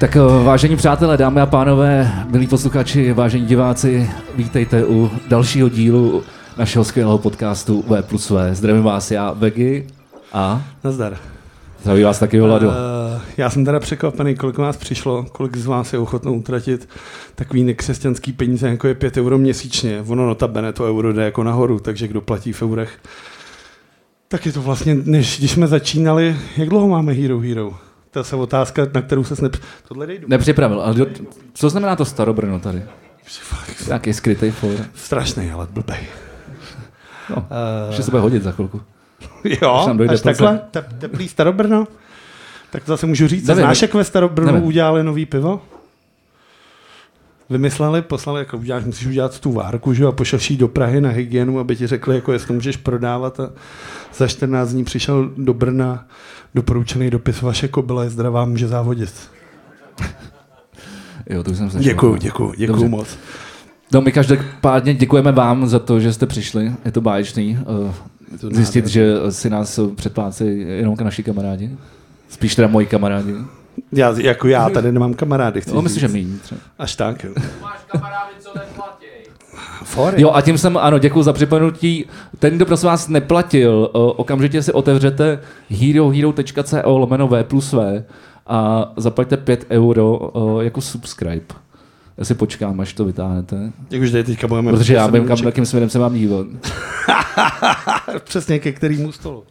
Tak eh, vážení přátelé, dámy a pánové, milí posluchači, vážení diváci, vítejte u dalšího dílu našeho skvělého podcastu V plus V. Zdravím vás já, Vegy a Nazdar. zdraví vás taky Vlado. Uh, já jsem teda překvapený, kolik vás přišlo, kolik z vás je ochotno utratit takový nekřesťanský peníze, jako je 5 euro měsíčně. Ono notabene to euro jde jako nahoru, takže kdo platí v eurech. Tak je to vlastně, než když jsme začínali, jak dlouho máme Hero Hero? To je otázka, na kterou se snep... Tohle dej do... Nepřipravil, ale do, co znamená to Starobrno tady? Nějaký skrytý for. Strašný, ale blbej. No, Uh, že se bude hodit za chvilku. jo, až place. takhle, te, teplý Starobrno. Tak to zase můžu říct, Nevím. znáš, jak ve Starobrnu udělali nový pivo? Vymysleli, poslali, jako uděláš, musíš udělat tu várku, že? a pošel do Prahy na hygienu, aby ti řekli, jako jestli můžeš prodávat a za 14 dní přišel do Brna doporučený dopis, vaše kobila je zdravá, může závodit. Jo, to už jsem slyšel. Děkuju, děkuju, děkuju Dobře. moc. No my každopádně děkujeme vám za to, že jste přišli. Je to báječný uh, zjistit, že si nás předplácejí jenom naši kamarádi. Spíš teda moji kamarádi. Já, jako já tady nemám kamarády, chci No, myslím, že méně třeba. Až tak, jo. Máš kamarády, co neplatí. Fory. Jo, a tím jsem, ano, děkuji za připomenutí. Ten, kdo prosím vás neplatil, o, okamžitě si otevřete herohero.co lomeno V plus V a zaplaťte 5 euro o, jako subscribe. Já si počkám, až to vytáhnete. Jak už tady teďka budeme... Protože já vím, kam, jakým směrem se mám dívat. Přesně ke kterému stolu.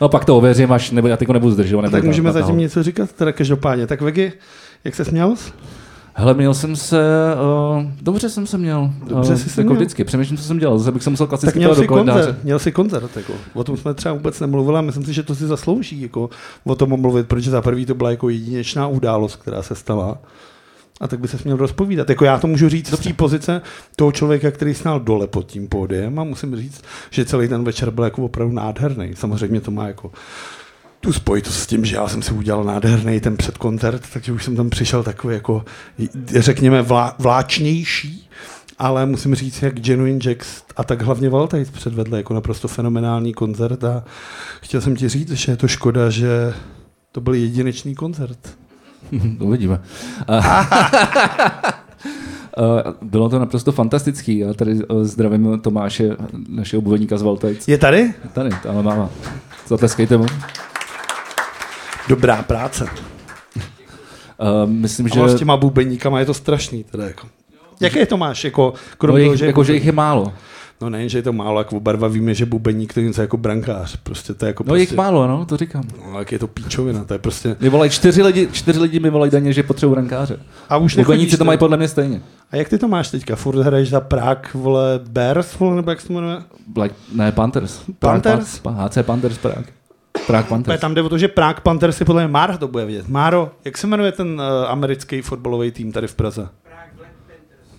No pak to ověřím, až nebudu, já teď nebudu zdržovat. Tak nebudu můžeme tahat. zatím něco říkat, teda každopádně. Tak Vegy, jak se směl? Hele, měl jsem se, uh, dobře jsem se měl. Dobře uh, jsi se jako měl. vždycky, přemýšlím, co jsem dělal, zase bych se musel Tak klasicky měl ptát do koncert, měl jsi koncert, jako. o tom jsme třeba vůbec nemluvili a myslím si, že to si zaslouží jako, o tom mluvit, protože za prvý to byla jako jedinečná událost, která se stala. A tak by se měl rozpovídat. Jako já to můžu říct z té pozice toho člověka, který stál dole pod tím pódiem a musím říct, že celý ten večer byl jako opravdu nádherný. Samozřejmě to má jako tu spojitost s tím, že já jsem si udělal nádherný ten předkoncert, takže už jsem tam přišel takový jako, řekněme, vlá, vláčnější, ale musím říct, jak Genuine Jacks a tak hlavně Valtajc předvedli jako naprosto fenomenální koncert a chtěl jsem ti říct, že je to škoda, že to byl jedinečný koncert. Uvidíme. Uh, Bylo to naprosto fantastický. Já tady uh, zdravím Tomáše, našeho bubeníka z Valtajc. Je tady? Tady, ale máma. Zatleskejte mu. Uh, Dobrá práce. myslím, Že... že, A s těma bubeníkama je to strašný. Teda jako. Jaké to máš? Jako, no, krom toho, jich, že, jako, že jich je málo. No nejen, že je to málo, jak oba dva víme, že bubeník to je něco jako brankář. Prostě to je jako No prostě, jich málo, no, to říkám. No, jak je to píčovina, to je prostě... My volají čtyři lidi, čtyři lidi mi volají denně, že potřebují rankáře. A už Bubeníci nechodíš to mají podle mě stejně. A jak ty to máš teďka? Furt hraješ za Prague, vole, Bears, vole, nebo jak se to jmenuje? Black, ne, Panthers. Panthers? HC Panthers Prague. Prague To je Panthers. tam jde o to, že Prague Panthers si podle mě Mára to bude vědět. Máro, jak se jmenuje ten uh, americký fotbalový tým tady v Praze?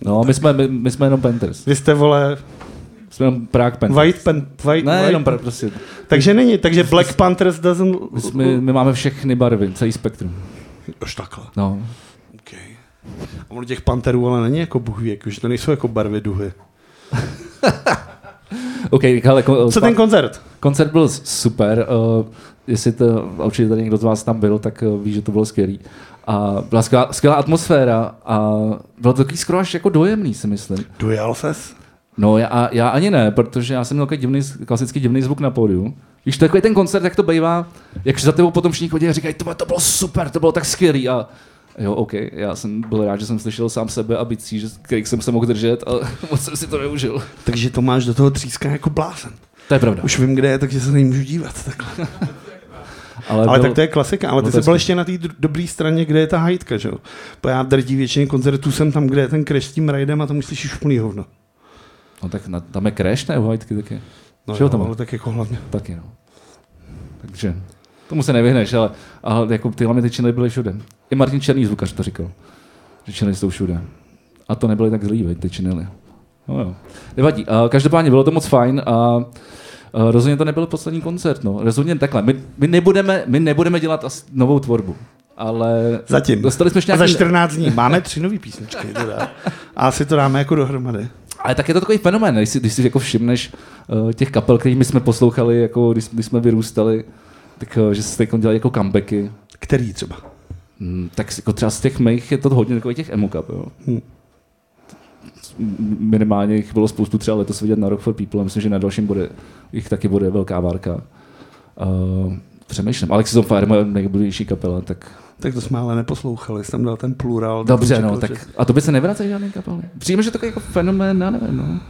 No, my jsme, my, my jsme jenom Panthers. Vy jste, vole, Jsme jenom Prague Panthers. White Pen... White, Ne, white, jenom pra- prostě. Takže není, takže Black Panthers doesn't... My, jsme, my máme všechny barvy, celý spektrum. Už takhle. No. Okay. A ono těch panterů ale není jako jako, že to nejsou jako barvy duhy. OK, ale ko, Co ten koncert? koncert byl super. Uh, jestli to, určitě tady někdo z vás tam byl, tak uh, ví, že to bylo skvělý. A byla skvělá, skvělá atmosféra a bylo to takový skoro až jako dojemný, si myslím. Dojal ses? No já, já ani ne, protože já jsem měl takový divný, klasický divný zvuk na pódiu. Víš, takový ten koncert, jak to bývá, jak za tebou potom všichni chodí a říkají, to, to bylo super, to bylo tak skvělý. A jo, OK, já jsem byl rád, že jsem slyšel sám sebe a bicí, že, kterých jsem se mohl držet, ale moc jsem si to neužil. Takže to máš do toho tříska jako blázen. To je pravda. Už vím, kde je, takže se nemůžu dívat. Takhle. Ale, Ale byl, tak to je klasika, ale ty jsi byl ještě na té dobré straně, kde je ta hajtka, že jo? Já drtí většině koncertů jsem tam, kde je ten crash s tím rajdem a to musíš už úplný hovno. No tak na, tam je crash, ne? U Hajtky taky. No Čeho jo, tam je? ale tak jako hlavně. Taky, no. Takže tomu se nevyhneš, ale, ale jako ty hlavně ty činy byly všude. I Martin Černý zvukař to říkal, že činy jsou všude. A to nebyly tak zlý, veď, ty činily. No jo. Nevadí. Uh, každopádně bylo to moc fajn a uh, rozhodně to nebyl poslední koncert. No. Rozhodně takhle. My, my, nebudeme, my nebudeme dělat as, novou tvorbu. Ale Zatím. dostali jsme ještě A za nějaký, 14 dní. Máme tři nové písničky. Teda. A asi to dáme jako dohromady. Ale tak je to takový fenomén, když si, když si jako všimneš uh, těch kapel, kterými jsme poslouchali, jako když, když jsme vyrůstali, tak uh, že se teď dělají jako comebacky. Který třeba? Mm, tak jako třeba z těch mých je to hodně takových těch emo cup, jo. Hm. Minimálně jich bylo spoustu třeba letos vidět na Rock for People a myslím, že na dalším bude, jich taky bude velká várka. Uh, přemýšlím. Alexis on Fire je moje nejbližší kapela, tak Tak to jsme ale neposlouchali, jsem dal ten plural. dobře, tak jsem no, čekal, tak a to by se nevracejí žádný kapely. Přijíme, že to je jako fenomén, já nevím, no.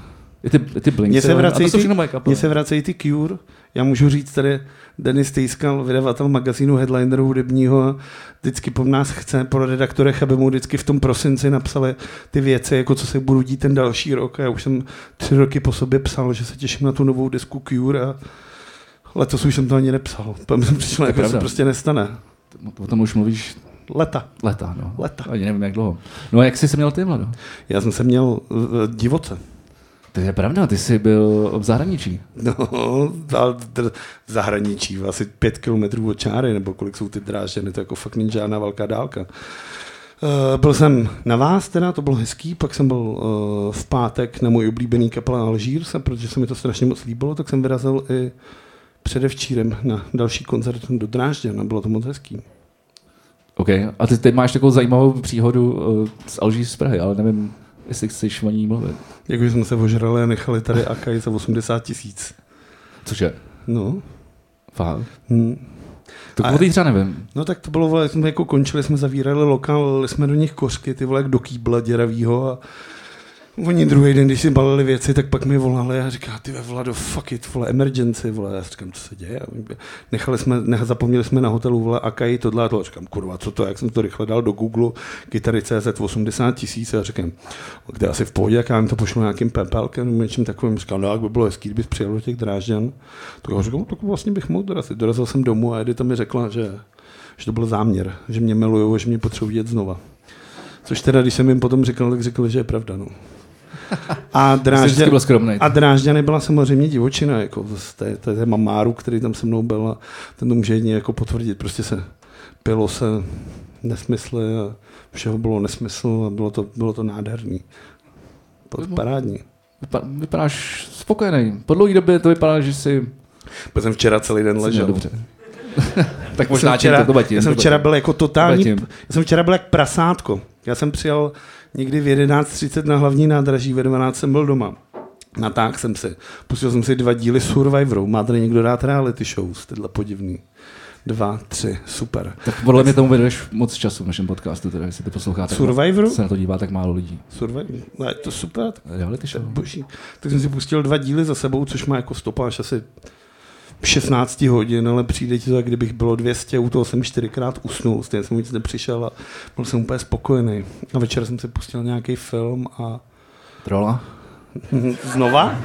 I ty, i ty Blinks, Mně se a vracejí to jsou ty- všechno moje že- kapely. Mně se vracejí ty Cure. Já můžu říct tady, Denis Tejskal, vydavatel magazínu Headlineru hudebního, a vždycky po nás chce, po redaktorech, aby mu vždycky v tom prosinci napsali ty věci, jako co se budou dít ten další rok. A já už jsem tři roky po sobě psal, že se těším na tu novou desku Cure a letos už jsem to ani nepsal. Potom jsem přišel, jako se prostě nestane. O tom už mluvíš Leta. leta, no. Leta. Ani nevím, jak dlouho. No a jak jsi se měl ty, Vlado? Já jsem se měl uh, divoce. To je pravda, ty jsi byl v zahraničí. No, v zahraničí, asi pět kilometrů od čáry, nebo kolik jsou ty drážděny, to jako fakt není žádná velká dálka. Uh, byl jsem na vás teda, to bylo hezký, pak jsem byl uh, v pátek na můj oblíbený kapela Alžírs, a protože se mi to strašně moc líbilo, tak jsem vyrazil i předevčírem na další koncert do Drážďan a bylo to moc hezký. OK. A ty, ty máš takovou zajímavou příhodu uh, z Alží z Prahy, ale nevím, jestli chceš o ní mluvit. Jakože jsme se ožrali a nechali tady Akaj za 80 tisíc. Cože? No. Fakt. Hm. To A- třeba nevím. No tak to bylo, vole, jsme jako končili, jsme zavírali lokál, jsme do nich kořky, ty vole, jak do kýbla děravýho a oni druhý den, když si balili věci, tak pak mi volali a říká, ty ve Vlado, fuck it, vole, emergency, vole, já říkám, co se děje? Nechali jsme, nech, zapomněli jsme na hotelu, vole, Akai, tohle a tohle, říkám, kurva, co to, jak jsem to rychle dal do Google, kytary CZ 80 tisíc a říkám, kde asi v pohodě, jak já jim to pošlu nějakým pepelkem nebo něčím takovým, říkám, no jak by bylo hezký, kdybys přijel do těch drážďan, tak já říkám, no, tak vlastně bych mohl dorazit. Dorazil jsem domů a Edita mi řekla, že že to byl záměr, že mě milujou a že mě potřebují znova. Což teda, když jsem jim potom říkal, tak řekli, že je pravda. No. A, Jsi vždycky Drážďan, byl skromný. a Drážďany byla samozřejmě divočina, jako z té, té, té mamáru, který tam se mnou byl a ten to může jedině jako potvrdit. Prostě se pilo se nesmysly a všeho bylo nesmysl a bylo to, bylo to nádherný. Bylo to parádní. Vypa- vypadáš spokojený. Po dlouhé době to vypadá, že jsi... Byl jsem včera celý den ležel. Dobře. tak jsem možná včera, tím, to, to batím, já jsem to včera byl jako totální, já jsem včera byl jak prasátko. Já jsem přijel někdy v 11.30 na hlavní nádraží, ve 12 jsem byl doma. Natáhl jsem si. Pustil jsem si dva díly Survivoru. Má tady někdo rád reality shows, tyhle podivný. Dva, tři, super. Tak podle mě tomu věnuješ moc času v našem podcastu, teda, jestli to posloucháte. Survivoru? Se na to dívá tak málo lidí. Survivor? No, je to super. Reality show. Boží. Tak jsem si pustil dva díly za sebou, což má jako stopáž asi 16 hodin, ale přijde ti to, jak kdybych bylo 200, u toho jsem čtyřikrát usnul, stejně jsem nic nepřišel a byl jsem úplně spokojený. A večer jsem si pustil nějaký film a Trola? znova?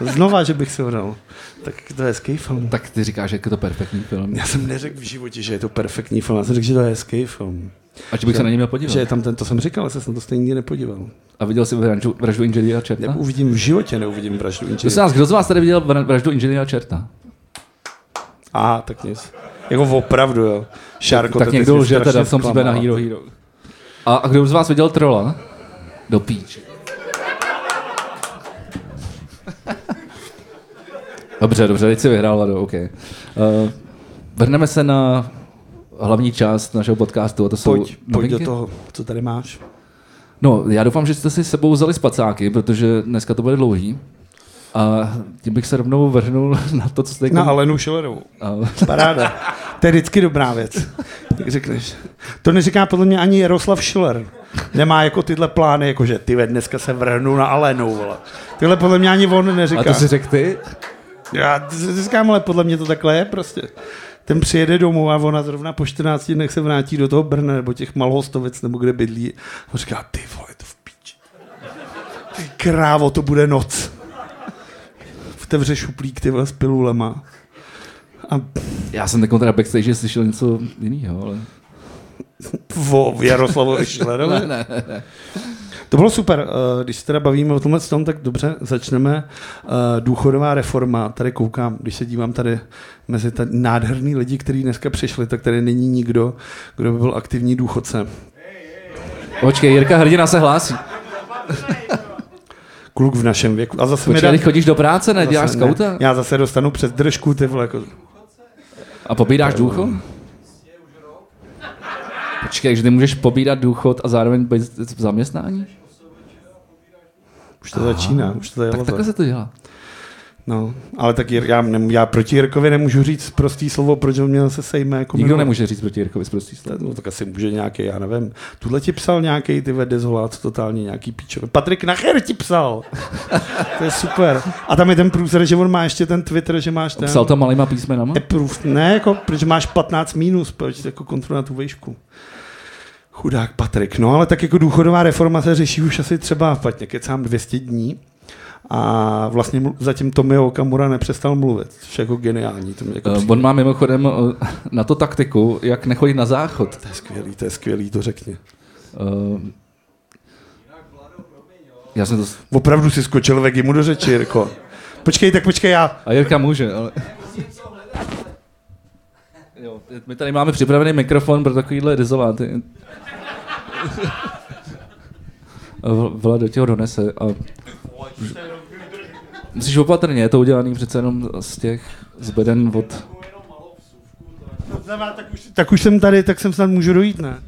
Znova, že bych se dal. Tak to je hezký film. Tak ty říkáš, že je to perfektní film. Já jsem neřekl v životě, že je to perfektní film, já jsem řekl, že to je hezký film. A že bych se na něj měl podívat. Že je tam ten, to jsem říkal, ale jsem to stejně nikdy nepodíval. A viděl jsi vraždu, vraždu inženýra Čerta? Jak uvidím v životě, neuvidím vraždu Prosím inženýra. vás, kdo z vás tady viděl vra- vraždu inženýra Čerta? A tak nic. Jako opravdu, jo. Šárko, tak někdo lže teda v tom případě na. Hero Hero. A, a kdo z vás viděl Trola? Do píč. dobře, dobře, teď si vyhrál, Lado, OK. Uh, vrhneme se na hlavní část našeho podcastu a to jsou Pojď, pojď do toho, co tady máš. No, já doufám, že jste si sebou vzali spacáky, protože dneska to bude dlouhý. A tím bych se rovnou vrhnul na to, co jste Na Alenu Schillerovou. A- Paráda. To je vždycky dobrá věc. Jak řekneš. To neříká podle mě ani Jaroslav Schiller. Nemá jako tyhle plány, jako že ty ve dneska se vrhnu na Alenu, vole. Tyhle podle mě ani on neříká. A to si řekl ty? Já říkám, ale podle mě to takhle je prostě. Ten přijede domů a ona zrovna po 14 dnech se vrátí do toho Brna nebo těch Malhostovic nebo kde bydlí. A říká, ty vole, to v píči. Ty krávo, to bude noc. Otevře šuplík ty vole s pilulema. A Já jsem takovou teda backstage slyšel něco jiného, ale... o Jaroslavovi Schillerovi. Ne, ne, ne. To bylo super. Eh, Když se teda bavíme o tomhle tom, tak dobře, začneme. Eh, Důchodová reforma, tady koukám, když se dívám tady mezi ta nádherný lidi, kteří dneska přišli, tak tady není nikdo, kdo by byl aktivní důchodce. Počkej, Jirka Hrdina se hlásí. Kluk v našem věku. A zase mi Počkej, dá- teď chodíš do práce, ne? Děláš skauta? Já zase dostanu přes držku, ty vole, jako... A pobíráš důchod? Počkej, že ty můžeš pobírat důchod a zároveň být v zaměstnání? Už to začíná, už to Tak takhle se to dělá. No, ale tak já, nem, já proti Jirkovi nemůžu říct prostý slovo, proč on měl se sejme jako Nikdo jmenovat. nemůže říct proti Jirkovi prostý slov. No, tak asi může nějaký, já nevím. Tuhle ti psal nějaký ty dezolát, totálně nějaký píčo. Patrik Nacher ti psal. to je super. A tam je ten průzer, že on má ještě ten Twitter, že máš ten... Psal to malýma písmenama? Approve. Ne, jako, protože máš 15 minus, proč jako kontrola tu vejšku. Chudák Patrik. No ale tak jako důchodová reforma se řeší už asi třeba, patně kecám 200 dní. A vlastně zatím Tomio Okamura nepřestal mluvit, což je jako geniální. To jako Uh, on má mimochodem uh, na to taktiku, jak nechodit na záchod. To je skvělý, to je skvělý, to řekni. Uh, já jsem to... Opravdu si skočil Vegimu do řeči, Jirko. Počkej, tak počkej já. A Jirka může, ale... Jo, my tady máme připravený mikrofon pro takovýhle dezoláty. A Vl- Vlad do těho donese a... Musíš opatrně, je to udělaný přece jenom z těch zbeden od... Tak už, tak už jsem tady, tak jsem snad můžu dojít, ne?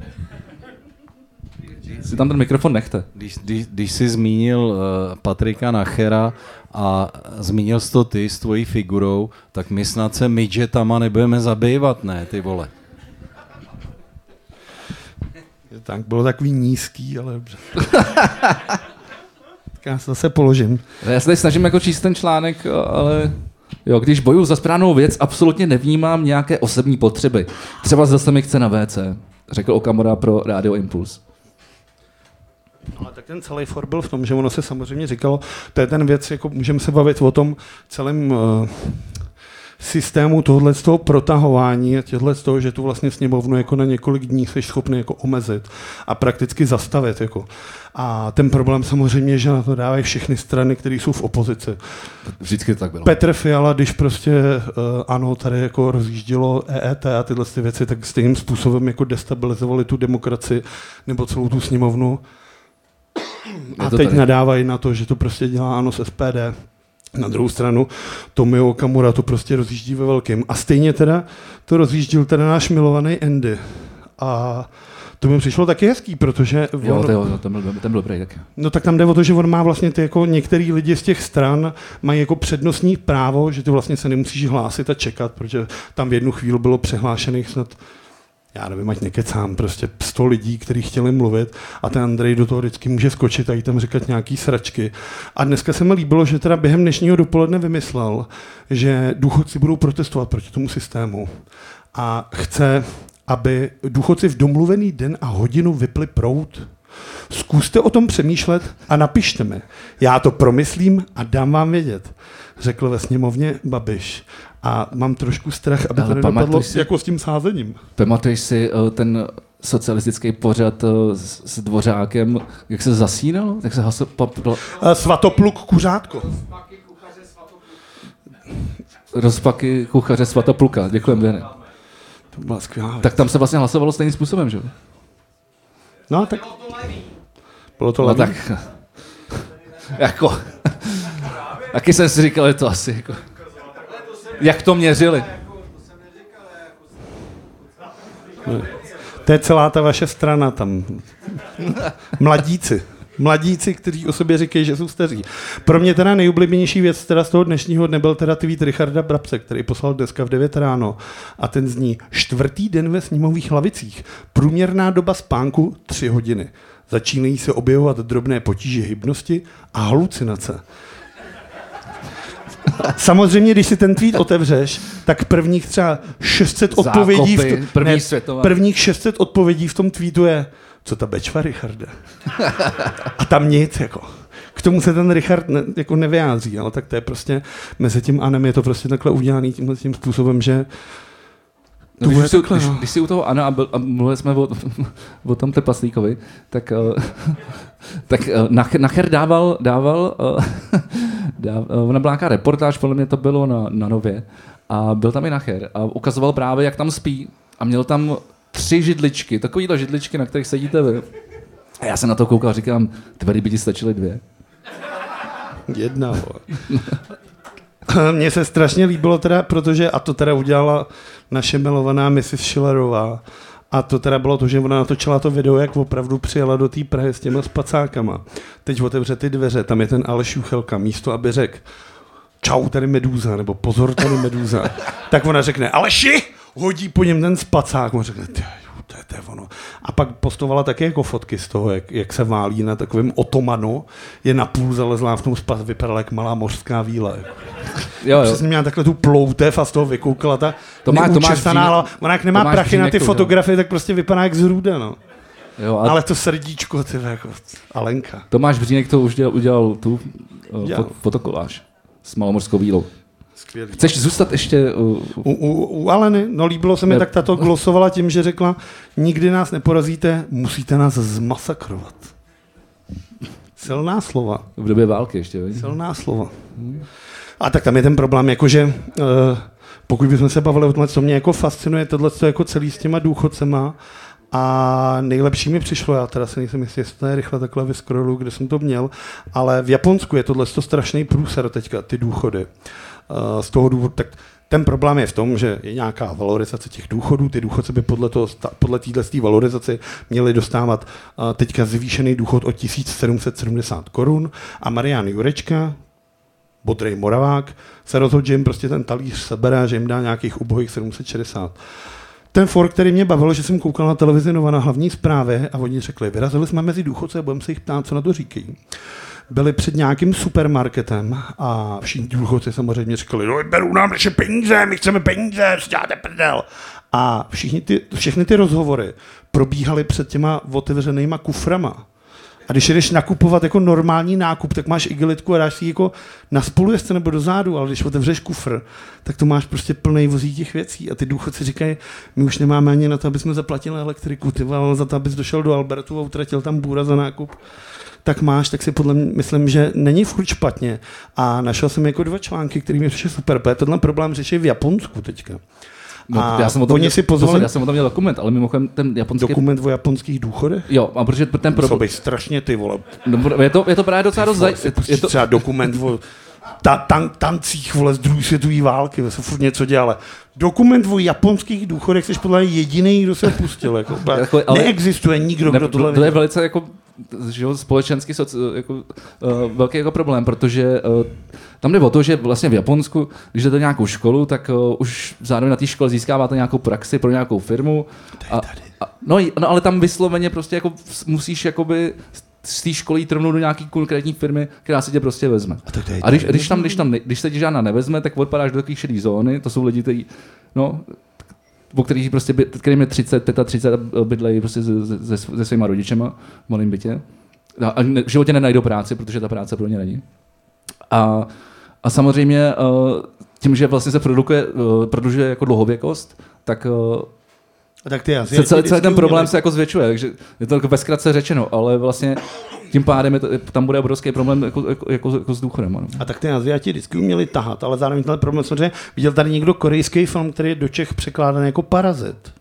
Si tam ten mikrofon nechte. Když, když, když jsi zmínil uh, Patrika Nachera a zmínil jsi to ty s tvojí figurou, tak my snad se midgetama nebudeme zabývat, ne, ty vole. Tak bylo takový nízký, ale dobře. tak já se zase položím. Já se tady snažím jako číst ten článek, ale jo, když bojuju za správnou věc, absolutně nevnímám nějaké osobní potřeby. Třeba zase mi chce na WC, řekl Okamura pro Radio Impuls. Ale tak ten celý for byl v tom, že ono se samozřejmě říkalo, to je ten věc, jako můžeme se bavit o tom celém uh, systému tohle z toho protahování a těhle z toho, že tu vlastně sněmovnu jako na několik dní jsi schopný jako omezit a prakticky zastavit. Jako. A ten problém samozřejmě, že na to dávají všechny strany, které jsou v opozici. Vždycky to tak bylo. Petr Fiala, když prostě uh, ano, tady jako rozjíždělo EET a tyhle ty věci, tak stejným způsobem jako destabilizovali tu demokracii nebo celou tu sněmovnu. A teď tady. nadávají na to, že to prostě dělá ANO z SPD. Na druhou stranu Tomio Okamura to prostě rozjíždí ve velkém. A stejně teda to rozjíždil teda náš milovaný Andy. A to mi přišlo taky hezký, protože Jo, on- to, jo, ten byl, ten byl dobrý taky. No tak tam jde o to, že on má vlastně ty jako některý lidi z těch stran mají jako přednostní právo, že ty vlastně se nemusíš hlásit a čekat, protože tam v jednu chvíli bylo přehlášených snad já nevím, ať nekecám, prostě 100 lidí, kteří chtěli mluvit a ten Andrej do toho vždycky může skočit a jí tam říkat nějaký sračky. A dneska se mi líbilo, že teda během dnešního dopoledne vymyslel, že důchodci budou protestovat proti tomu systému a chce, aby důchodci v domluvený den a hodinu vypli prout. Zkuste o tom přemýšlet a napište mi. Já to promyslím a dám vám vědět, řekl ve sněmovně Babiš. A mám trošku strach, aby Ale to nedopadlo si- jako s tím sázením. Pamatuješ si eh, ten socialistický pořad eh, s, s Dvořákem, jak se zasínalo? Jak se haso, pa, pa, A Svatopluk kuřátko. Rozpaky kuchaře Svatopluka. Děkujeme, Dene. To byla skvělá věc. Tak tam se vlastně hlasovalo stejným způsobem, že jo? No, tak Bylo to levý. bylo to No levý. tak, jako, taky jsem si říkal, že to asi jako, jak to měřili? To je celá ta vaše strana tam. Mladíci. Mladíci, kteří o sobě říkají, že jsou staří. Pro mě teda nejoblíbenější věc teda z toho dnešního dne byl teda tweet Richarda Brabce, který poslal dneska v 9 ráno. A ten zní čtvrtý den ve sněmových lavicích. Průměrná doba spánku 3 hodiny. Začínají se objevovat drobné potíže hybnosti a halucinace. Samozřejmě, když si ten tweet otevřeš, tak prvních třeba 600 odpovědí... Zákopy, v první světová. Prvních 600 odpovědí v tom tweetu je, co ta bečva, Richarde? A tam nic, jako. K tomu se ten Richard ne, jako nevyjádří, ale tak to je prostě, mezi tím Anem je to prostě takhle udělaný tímhle tím způsobem, že No, To když, bude si, takhle, když, no. když si u toho ano a, byl, a mluvili jsme o, o tom Trpaslíkovi, tak, uh, tak uh, Nach- Nacher dával, dával, dáv, uh, ona byla nějaká reportáž, podle mě to bylo na, na Nově, a byl tam i Nacher a ukazoval právě, jak tam spí a měl tam tři židličky, takovýhle židličky, na kterých sedíte vy. A já jsem na to koukal a říkám, tvé by ti stačily dvě. jedna. Mně se strašně líbilo teda, protože, a to teda udělala naše milovaná Mrs. Schillerová, A to teda bylo to, že ona natočila to video, jak opravdu přijela do té Prahy s těma spacákama. Teď otevře ty dveře, tam je ten Aleš Juchelka, místo, aby řekl čau, tady medúza, nebo pozor, tady medúza. tak ona řekne, Aleši, hodí po něm ten spacák. On řekne, ty, jo, to je, to je ono. A pak postovala také jako fotky z toho, jak, jak se válí na takovém otomanu, je napůl zalezlá v tom spas, vypadala jak malá mořská víla. Jo, jo. Přesně měla takhle tu ploutev a z toho vykoukala ta To má- to máš hlava. Ona jak nemá prachy na ty Bříneku, jo. fotografie, tak prostě vypadá jak zrůda, no. jo a Ale to srdíčko, ty jako Alenka. Tomáš Břínek to už dělal, udělal tu uh, Dělal. fotokoláž s malomorskou vílou. Skvělý. Chceš zůstat ještě uh, U, u, u Aleny, no líbilo se mi, Ne. tak tato glosovala tím, že řekla, nikdy nás neporazíte, musíte nás zmasakrovat. Silná slova, v době války ještě, viď? silná slova. A tak tam je ten problém, jakože uh, pokud bychom se bavili o tomhle, co mě jako fascinuje, tohle jako celý s těma důchodcema, a nejlepší mi přišlo, já teda se nejsem jistý, jestli to je rychle takhle vyskrolu, kde jsem to měl, ale v Japonsku je tohle strašný průser teďka, ty důchody. Uh, z toho důvodu, tak ten problém je v tom, že je nějaká valorizace těch důchodů, ty důchodce by podle, toho, podle této valorizaci měli dostávat uh, teďka zvýšený důchod o 1770 korun a Marian Jurečka, Bodrej Moravák, se rozhodl, že jim prostě ten talíř sebere že jim dá nějakých ubohých 760. Ten for, který mě bavil, že jsem koukal na televizi Nova na hlavní zprávě a oni řekli, vyrazili jsme mezi důchodce a budeme se jich ptát, co na to říkají. Byli před nějakým supermarketem a všichni důchodci samozřejmě říkali, no berou nám naše peníze, my chceme peníze, děláte prdel. A všichni ty, všechny ty rozhovory probíhaly před těma otevřenýma kuframa. A když jdeš nakupovat jako normální nákup, tak máš igelitku a dáš si jako na spolujezdce nebo do zádu, ale když otevřeš kufr, tak to máš prostě plný vozí těch věcí. A ty důchodci říkají, my už nemáme ani na to, aby jsme zaplatili elektriku, ty za to, abys došel do Albertu a utratil tam bůra za nákup tak máš, tak si podle mě myslím, že není furt špatně. A našel jsem jako dva články, které mi super, protože tenhle problém řeší v Japonsku teďka. No, A já jsem o tom oni měl, si pozvali... já jsem o tom měl dokument, ale mimochodem ten japonský... Dokument o japonských důchodech? Jo, a protože ten problém... být strašně ty vole. No, je, to, je to právě docela dost... Zaj... je to, třeba dokument o ta, tan, tancích vole, z druhé světové války, se furt něco dělá. Dokument o japonských důchodech jsi podle mě jediný, kdo se pustil. Jako, Jako, ale- Neexistuje nikdo, ne, kdo tohle to je velice jako že jo, společenský soci, jako, uh, velký jako problém, protože uh, tam jde o to, že vlastně v Japonsku, když jdete nějakou školu, tak uh, už zároveň na té škole získáváte nějakou praxi pro nějakou firmu. A, a, no, no, ale tam vysloveně prostě jako musíš jakoby z té školy jít rovnou do nějaký konkrétní firmy, která se tě prostě vezme. A to je A když, když, tam, když, tam, když se ti žádná nevezme, tak odpadáš do takové šedé zóny, to jsou lidi, kteří, no, o kterých prostě, by- kterým je 30, 35 a bydlejí prostě se, se, se svýma rodičema v malém bytě. A v životě nenajdou práci, protože ta práce pro ně není. A, a samozřejmě eh, tím, že vlastně se produkuje, eh, prodlužuje jako dlouhověkost, tak eh, tak ty se Aziati celý, celý ten problém se jako zvětšuje, takže je to jako ve zkratce řečeno, ale vlastně tím pádem je to, tam bude obrovský problém jako, jako, jako, jako s důchodem. Ano. A tak ty Aziati vždycky uměli tahat, ale zároveň tenhle problém samozřejmě viděl tady někdo korejský film, který je do Čech překládaný jako Parazit.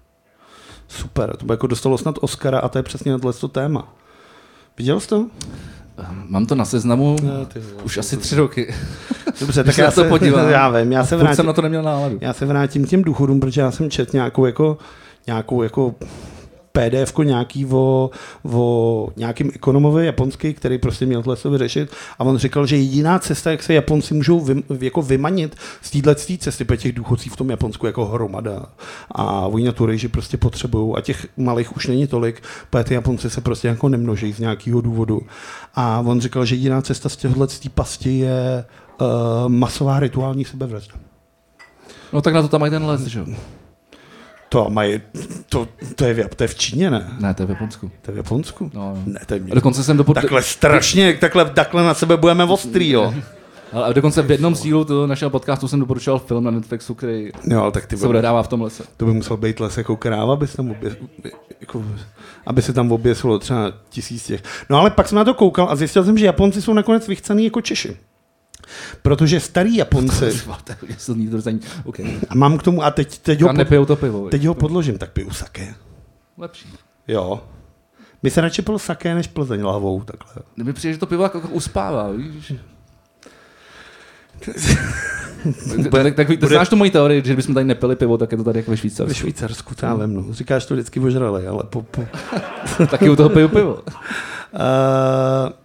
Super, to by jako dostalo snad Oscara a to je přesně na tohle téma. Viděl jsi to? Mám to na seznamu Ne, ty vole. už asi tři roky. Dobře, tak se já na to se, podívám. já vím, já se Furt vrátím, jsem na to neměl náladu. já se vrátím k těm důchodům, protože já jsem čet nějakou jako, nějakou jako PDF nějaký o, o nějakým ekonomovi japonský, který prostě měl tohle vyřešit a on říkal, že jediná cesta, jak se Japonci můžou vy, jako vymanit z téhle cesty, protože těch důchodcí v tom Japonsku jako hromada a oni na tu reži prostě potřebují a těch malých už není tolik, protože ty Japonci se prostě jako nemnoží z nějakého důvodu. A on říkal, že jediná cesta z těchto pasti je uh, masová rituální sebevražda. No tak na to tam mají ten les, že jo? To mají, to, to, je, v, to je v Číně, ne? Ne, to je v Japonsku. To je v Japonsku? No, no. Ne, to je mě. dokonce jsem dopod... Takhle strašně, takhle, takhle na sebe budeme ostrý, jo. Ale dokonce v jednom z dílů toho našeho podcastu jsem doporučoval film na Netflixu, který Jo, ale tak ty se odehrává v tom lese. to by musel být les jako kráva, aby se tam obě, jako, aby se tam oběsilo třeba tisíc těch. No ale pak jsem na to koukal a zjistil jsem, že Japonci jsou nakonec vychcený jako Češi. Protože starý Japonci. Okay. a mám k tomu, a teď, teď, ho, pod, to pivo. teď ho podložím, tak piju saké. Lepší. Jo. My se radši pil saké než Plzeň hlavou, takhle. Mně přijde, že to pivo jako, jako uspává, víš? tak, tak, tak bude- znáš tu moji teorii, že kdybychom tady nepili pivo, tak je to tady jako ve Ve Švýcarsku. Švýcarsku, to já vím, no. Říkáš to vždycky ožralej, ale po, po, Taky u toho piju pivo. Uh,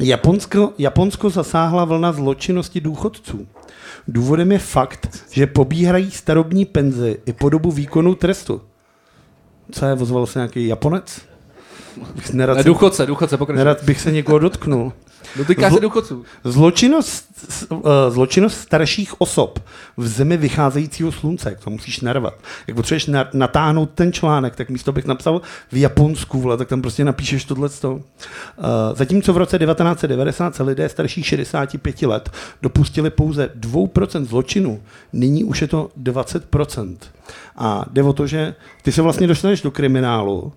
Japonsko, Japonsko zasáhla vlna zločinnosti důchodců. Důvodem je fakt, že pobíhají starobní penzi i po dobu výkonu trestu. Co je, ozval se nějaký Japonec? Bych nerad, Ne, důchodce, důchodce, pokračuj. nerad bych se někoho dotknul. Dotýká se Zlo- důchodců. Zločinnost, uh, zločinnost starších osob v zemi vycházejícího slunce, jak to musíš narvat. Jak potřebuješ na, natáhnout ten článek, tak místo bych napsal v Japonsku, vole, tak tam prostě napíšeš tohle. Uh, zatímco v roce 1990 se lidé starší 65 let dopustili pouze 2% zločinu, nyní už je to 20%. A jde o to, že ty se vlastně dostaneš do kriminálu,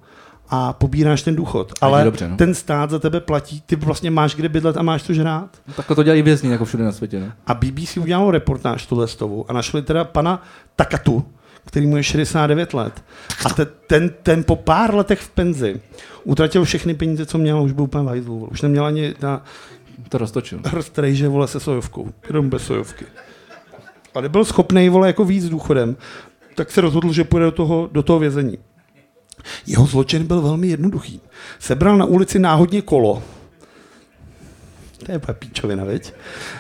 a pobíráš ten důchod. Ale dobře, no. ten stát za tebe platí, ty vlastně máš kde bydlet a máš co žrát. No, tak to dělají vězni, jako všude na světě. Ne? A BBC udělalo reportáž tuhle stovu a našli teda pana Takatu, který mu je 69 let. A te, ten, ten po pár letech v penzi utratil všechny peníze, co měl, už byl úplně vajzlu. Už neměl ani na To roztočil. hrst rejže, vole, se sojovkou. Jenom bez sojovky. A nebyl schopný, vole, jako víc s důchodem, tak se rozhodl, že půjde do toho, do toho vězení. Jeho zločin byl velmi jednoduchý. Sebral na ulici náhodně kolo. To je úplně píčovina, veď?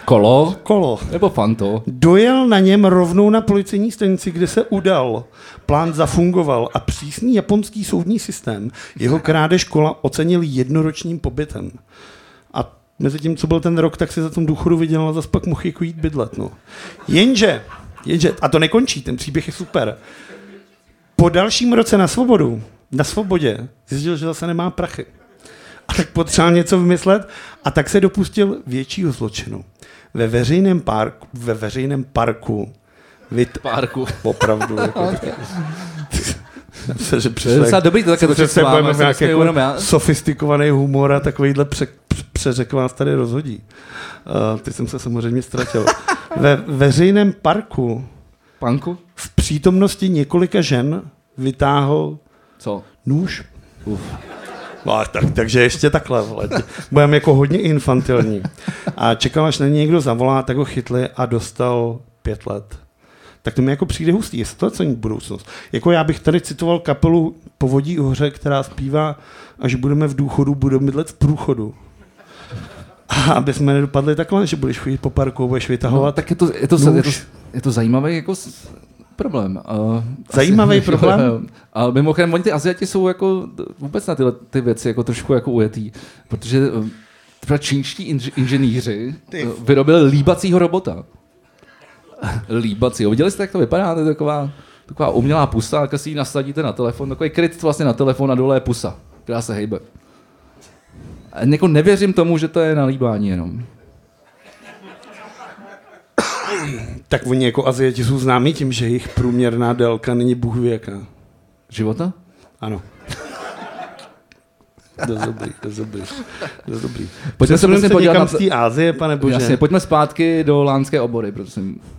Kolo Kolo. nebo fanto? Dojel na něm rovnou na policejní stanici, kde se udal. Plán zafungoval a přísný japonský soudní systém jeho krádež kola ocenil jednoročním pobytem. A mezi tím, co byl ten rok, tak si za tom důchodu vydělal a zase pak mohl jako jít bydlet. No. Jenže, jenže, a to nekončí, ten příběh je super. Po dalším roce na svobodu, na svobodě, zjistil, že zase nemá prachy. A tak potřeboval něco vymyslet a tak se dopustil většího zločinu. Ve veřejném parku, ve veřejném parku vyt, Párku. opravdu. Jako, se, že To je docela dobrý to také to přece budeme se nějak směju jako já. sofistikovaný humor a takovýhle pře, pře, přeřek vás tady rozhodí. Uh, teď jsem se samozřejmě ztratil. Ve veřejném parku Panku? v přítomnosti několika žen vytáhl Co? nůž. Uf. No, tak, takže ještě takhle, vole. Budeme jako hodně infantilní. A čekal, až na něj někdo zavolá, tak ho chytli a dostal pět let. Tak to mi jako přijde hustý, jestli to cení budoucnost. Jako já bych tady citoval kapelu Povodí hoře, která zpívá, až budeme v důchodu, budeme bydlet v průchodu. A aby jsme nedopadli takhle, že budeš chodit po parku, budeš No, vytahovat. tak je to, je to, nůž. je to, je to zajímavý jako problém. Uh, Zajímavý problém? Ale mimochodem, oni ty Aziati jsou jako vůbec na tyhle ty věci jako trošku jako ujetý, protože eh, třeba čínští inž, inženýři Ty. eh, vyrobili líbacího robota. líbacího. Viděli jste, jak to vypadá? To je taková, taková umělá pusa, jak si ji nasadíte na telefon, takový kryt vlastně na telefon a dole je pusa, která se hejbe. A jako nevěřím tomu, že to je na líbání jenom. Tak oni jako Aziati jsou známí tím, že jejich průměrná délka není bůh jaká. Života? Ano. Dost dobrý, dost dobrý, dost dobrý. Pojďme se prosím podívat na z té Ázie, pane bože. Jasně, pojďme zpátky do lánské obory, prosím.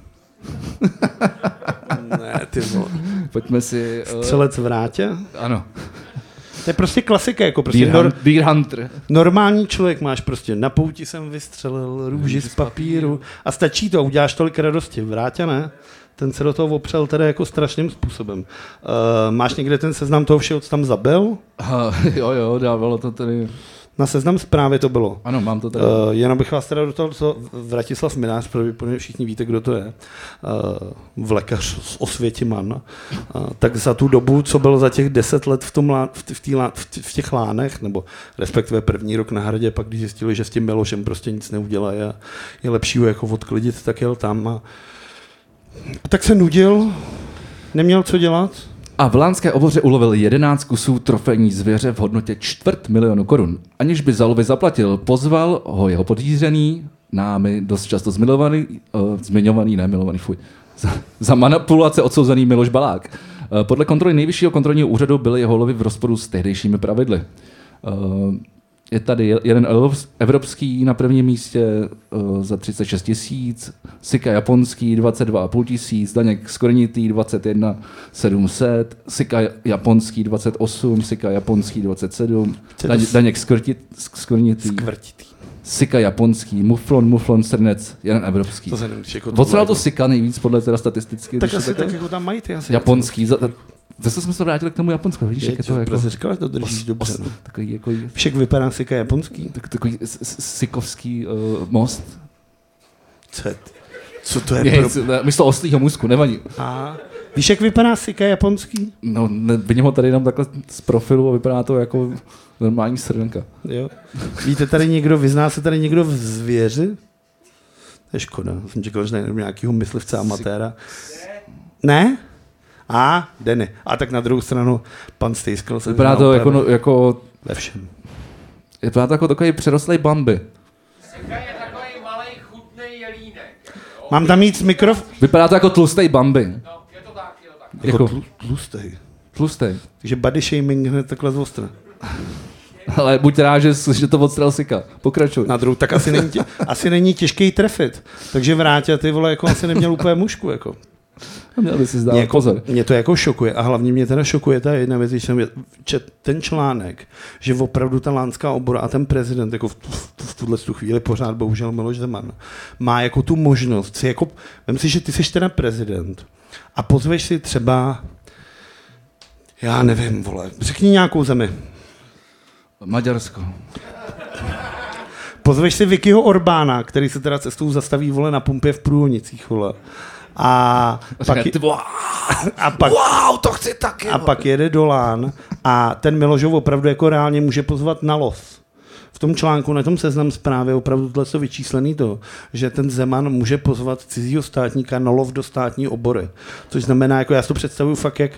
Ne, ty vole. Pojďme si... Uh, Střelec v rátě? ano. To je prostě klasika, jako prostě Deer, nor, Deer Hunter. normální člověk máš prostě na pouti jsem vystřelil růži z papíru a stačí to, uděláš tolik radosti. V rátě ne? Ten se do toho opřel tedy jako strašným způsobem. Uh, máš někde ten seznam toho všeho, co tam zabil? Uh, jo, jo, dávalo to tady. Na seznam zprávy to bylo. Ano, mám to tady. Uh, jenom bych vás teda do toho, co Vratislav Minář, protože všichni víte, kdo to je, uh, vlekař z Osvětiman, uh, tak za tu dobu, co byl za těch deset let v, tom lá, v, v, tý v, v těch lánech, nebo respektive první rok na hradě, pak když zjistili, že s tím Milošem prostě nic neudělají a je lepší ho jako odklidit, tak jel tam a tak se nudil, neměl co dělat, A v Lánské oboře ulovil 11 kusů trofejní zvěře v hodnotě čtvrt milionu korun. Aniž by za lovy zaplatil, pozval ho jeho podřízený, námi dost často zmilovaný, uh, zmiňovaný, ne milovaný, fuj, za, za manipulace odsouzený Miloš Balák. Uh, podle kontroly nejvyššího kontrolního úřadu byly jeho lovy v rozporu s tehdejšími pravidly. Uh, je tady je- jeden evropský na prvním místě uh, za 36 tisíc, Sika japonský 22,5 tisíc, Daněk skvrnitý 21 700, Sika japonský 28, Sika japonský 27, Co je to Daně- s- Daněk skvrtit, skvrnitý skvrtitý. Sika japonský, Muflon, Muflon, Srnec, jeden evropský. To se jako Odsral to Sika nejvíc podle teda statisticky. Tak asi to tak jako tam mají ty asi. Japonský. Za, zase jsme se vrátili k tomu Japonsku, vidíš, jak je to jako... Říkal, že to držíš dobře. No. Takový jako Však vypadá sika japonský. tak, takový sikovský uh, most. Co, je- co to je pro... pro... Místo oslího můzku, nevadí. A víš, jak vypadá sika japonský? No, ne, vidím ho tady jenom takhle z profilu a vypadá to jako normální srnka. Jo. Víte tady někdo, vyzná se tady někdo v zvěři? To je škoda. Jsem čekal, že najdu nějakého myslivce amatéra. Ne? A, Denny. A tak na druhou stranu pan Stejskal se Vypadá to jako, no, jako, ve všem. vypadá to jako takový je malý chutný jelínek. Jo? Mám tam mít mikrofon? Vypadá to jako tlustý Bambi. No, je to tak, je to tak. Jako Jako tlu- tlustej. tlustý. Takže body shaming hned takhle z ostra. Ale buď rád, že, že to odstřel Sika. Pokračuj. Na druhou, tak asi není, tě, asi není těžký trefit. Takže vrátit ty vole, jako asi neměl úplně mušku. Jako. Měl by si zdát Mě, jako, pozor. mě to jako šokuje a hlavně mě teda šokuje ta jedna věc, když jsem čet ten článek, že opravdu ta lánská obora a ten prezident jako v, v, v tuhle tu chvíli pořád bohužel Miloš Zeman má jako tu možnost si jako, vem si, že ty jsi teda prezident a pozveš si třeba já nevím, vole, řekni nějakou zemi. Maďarsko. Pozveš si Vickyho Orbána, který se teda cestou zastaví, vole, na pumpě v Průhonicích, vole. A pak, a pak, wow, to chci taky. a pak jede do Lán a ten Miložov opravdu jako reálně může pozvat na los. V tom článku, na tom seznam zprávy je opravdu tohle to vyčíslený to, že ten Zeman může pozvat cizího státníka na lov do státní obory. Což znamená, jako já si to představuju fakt jak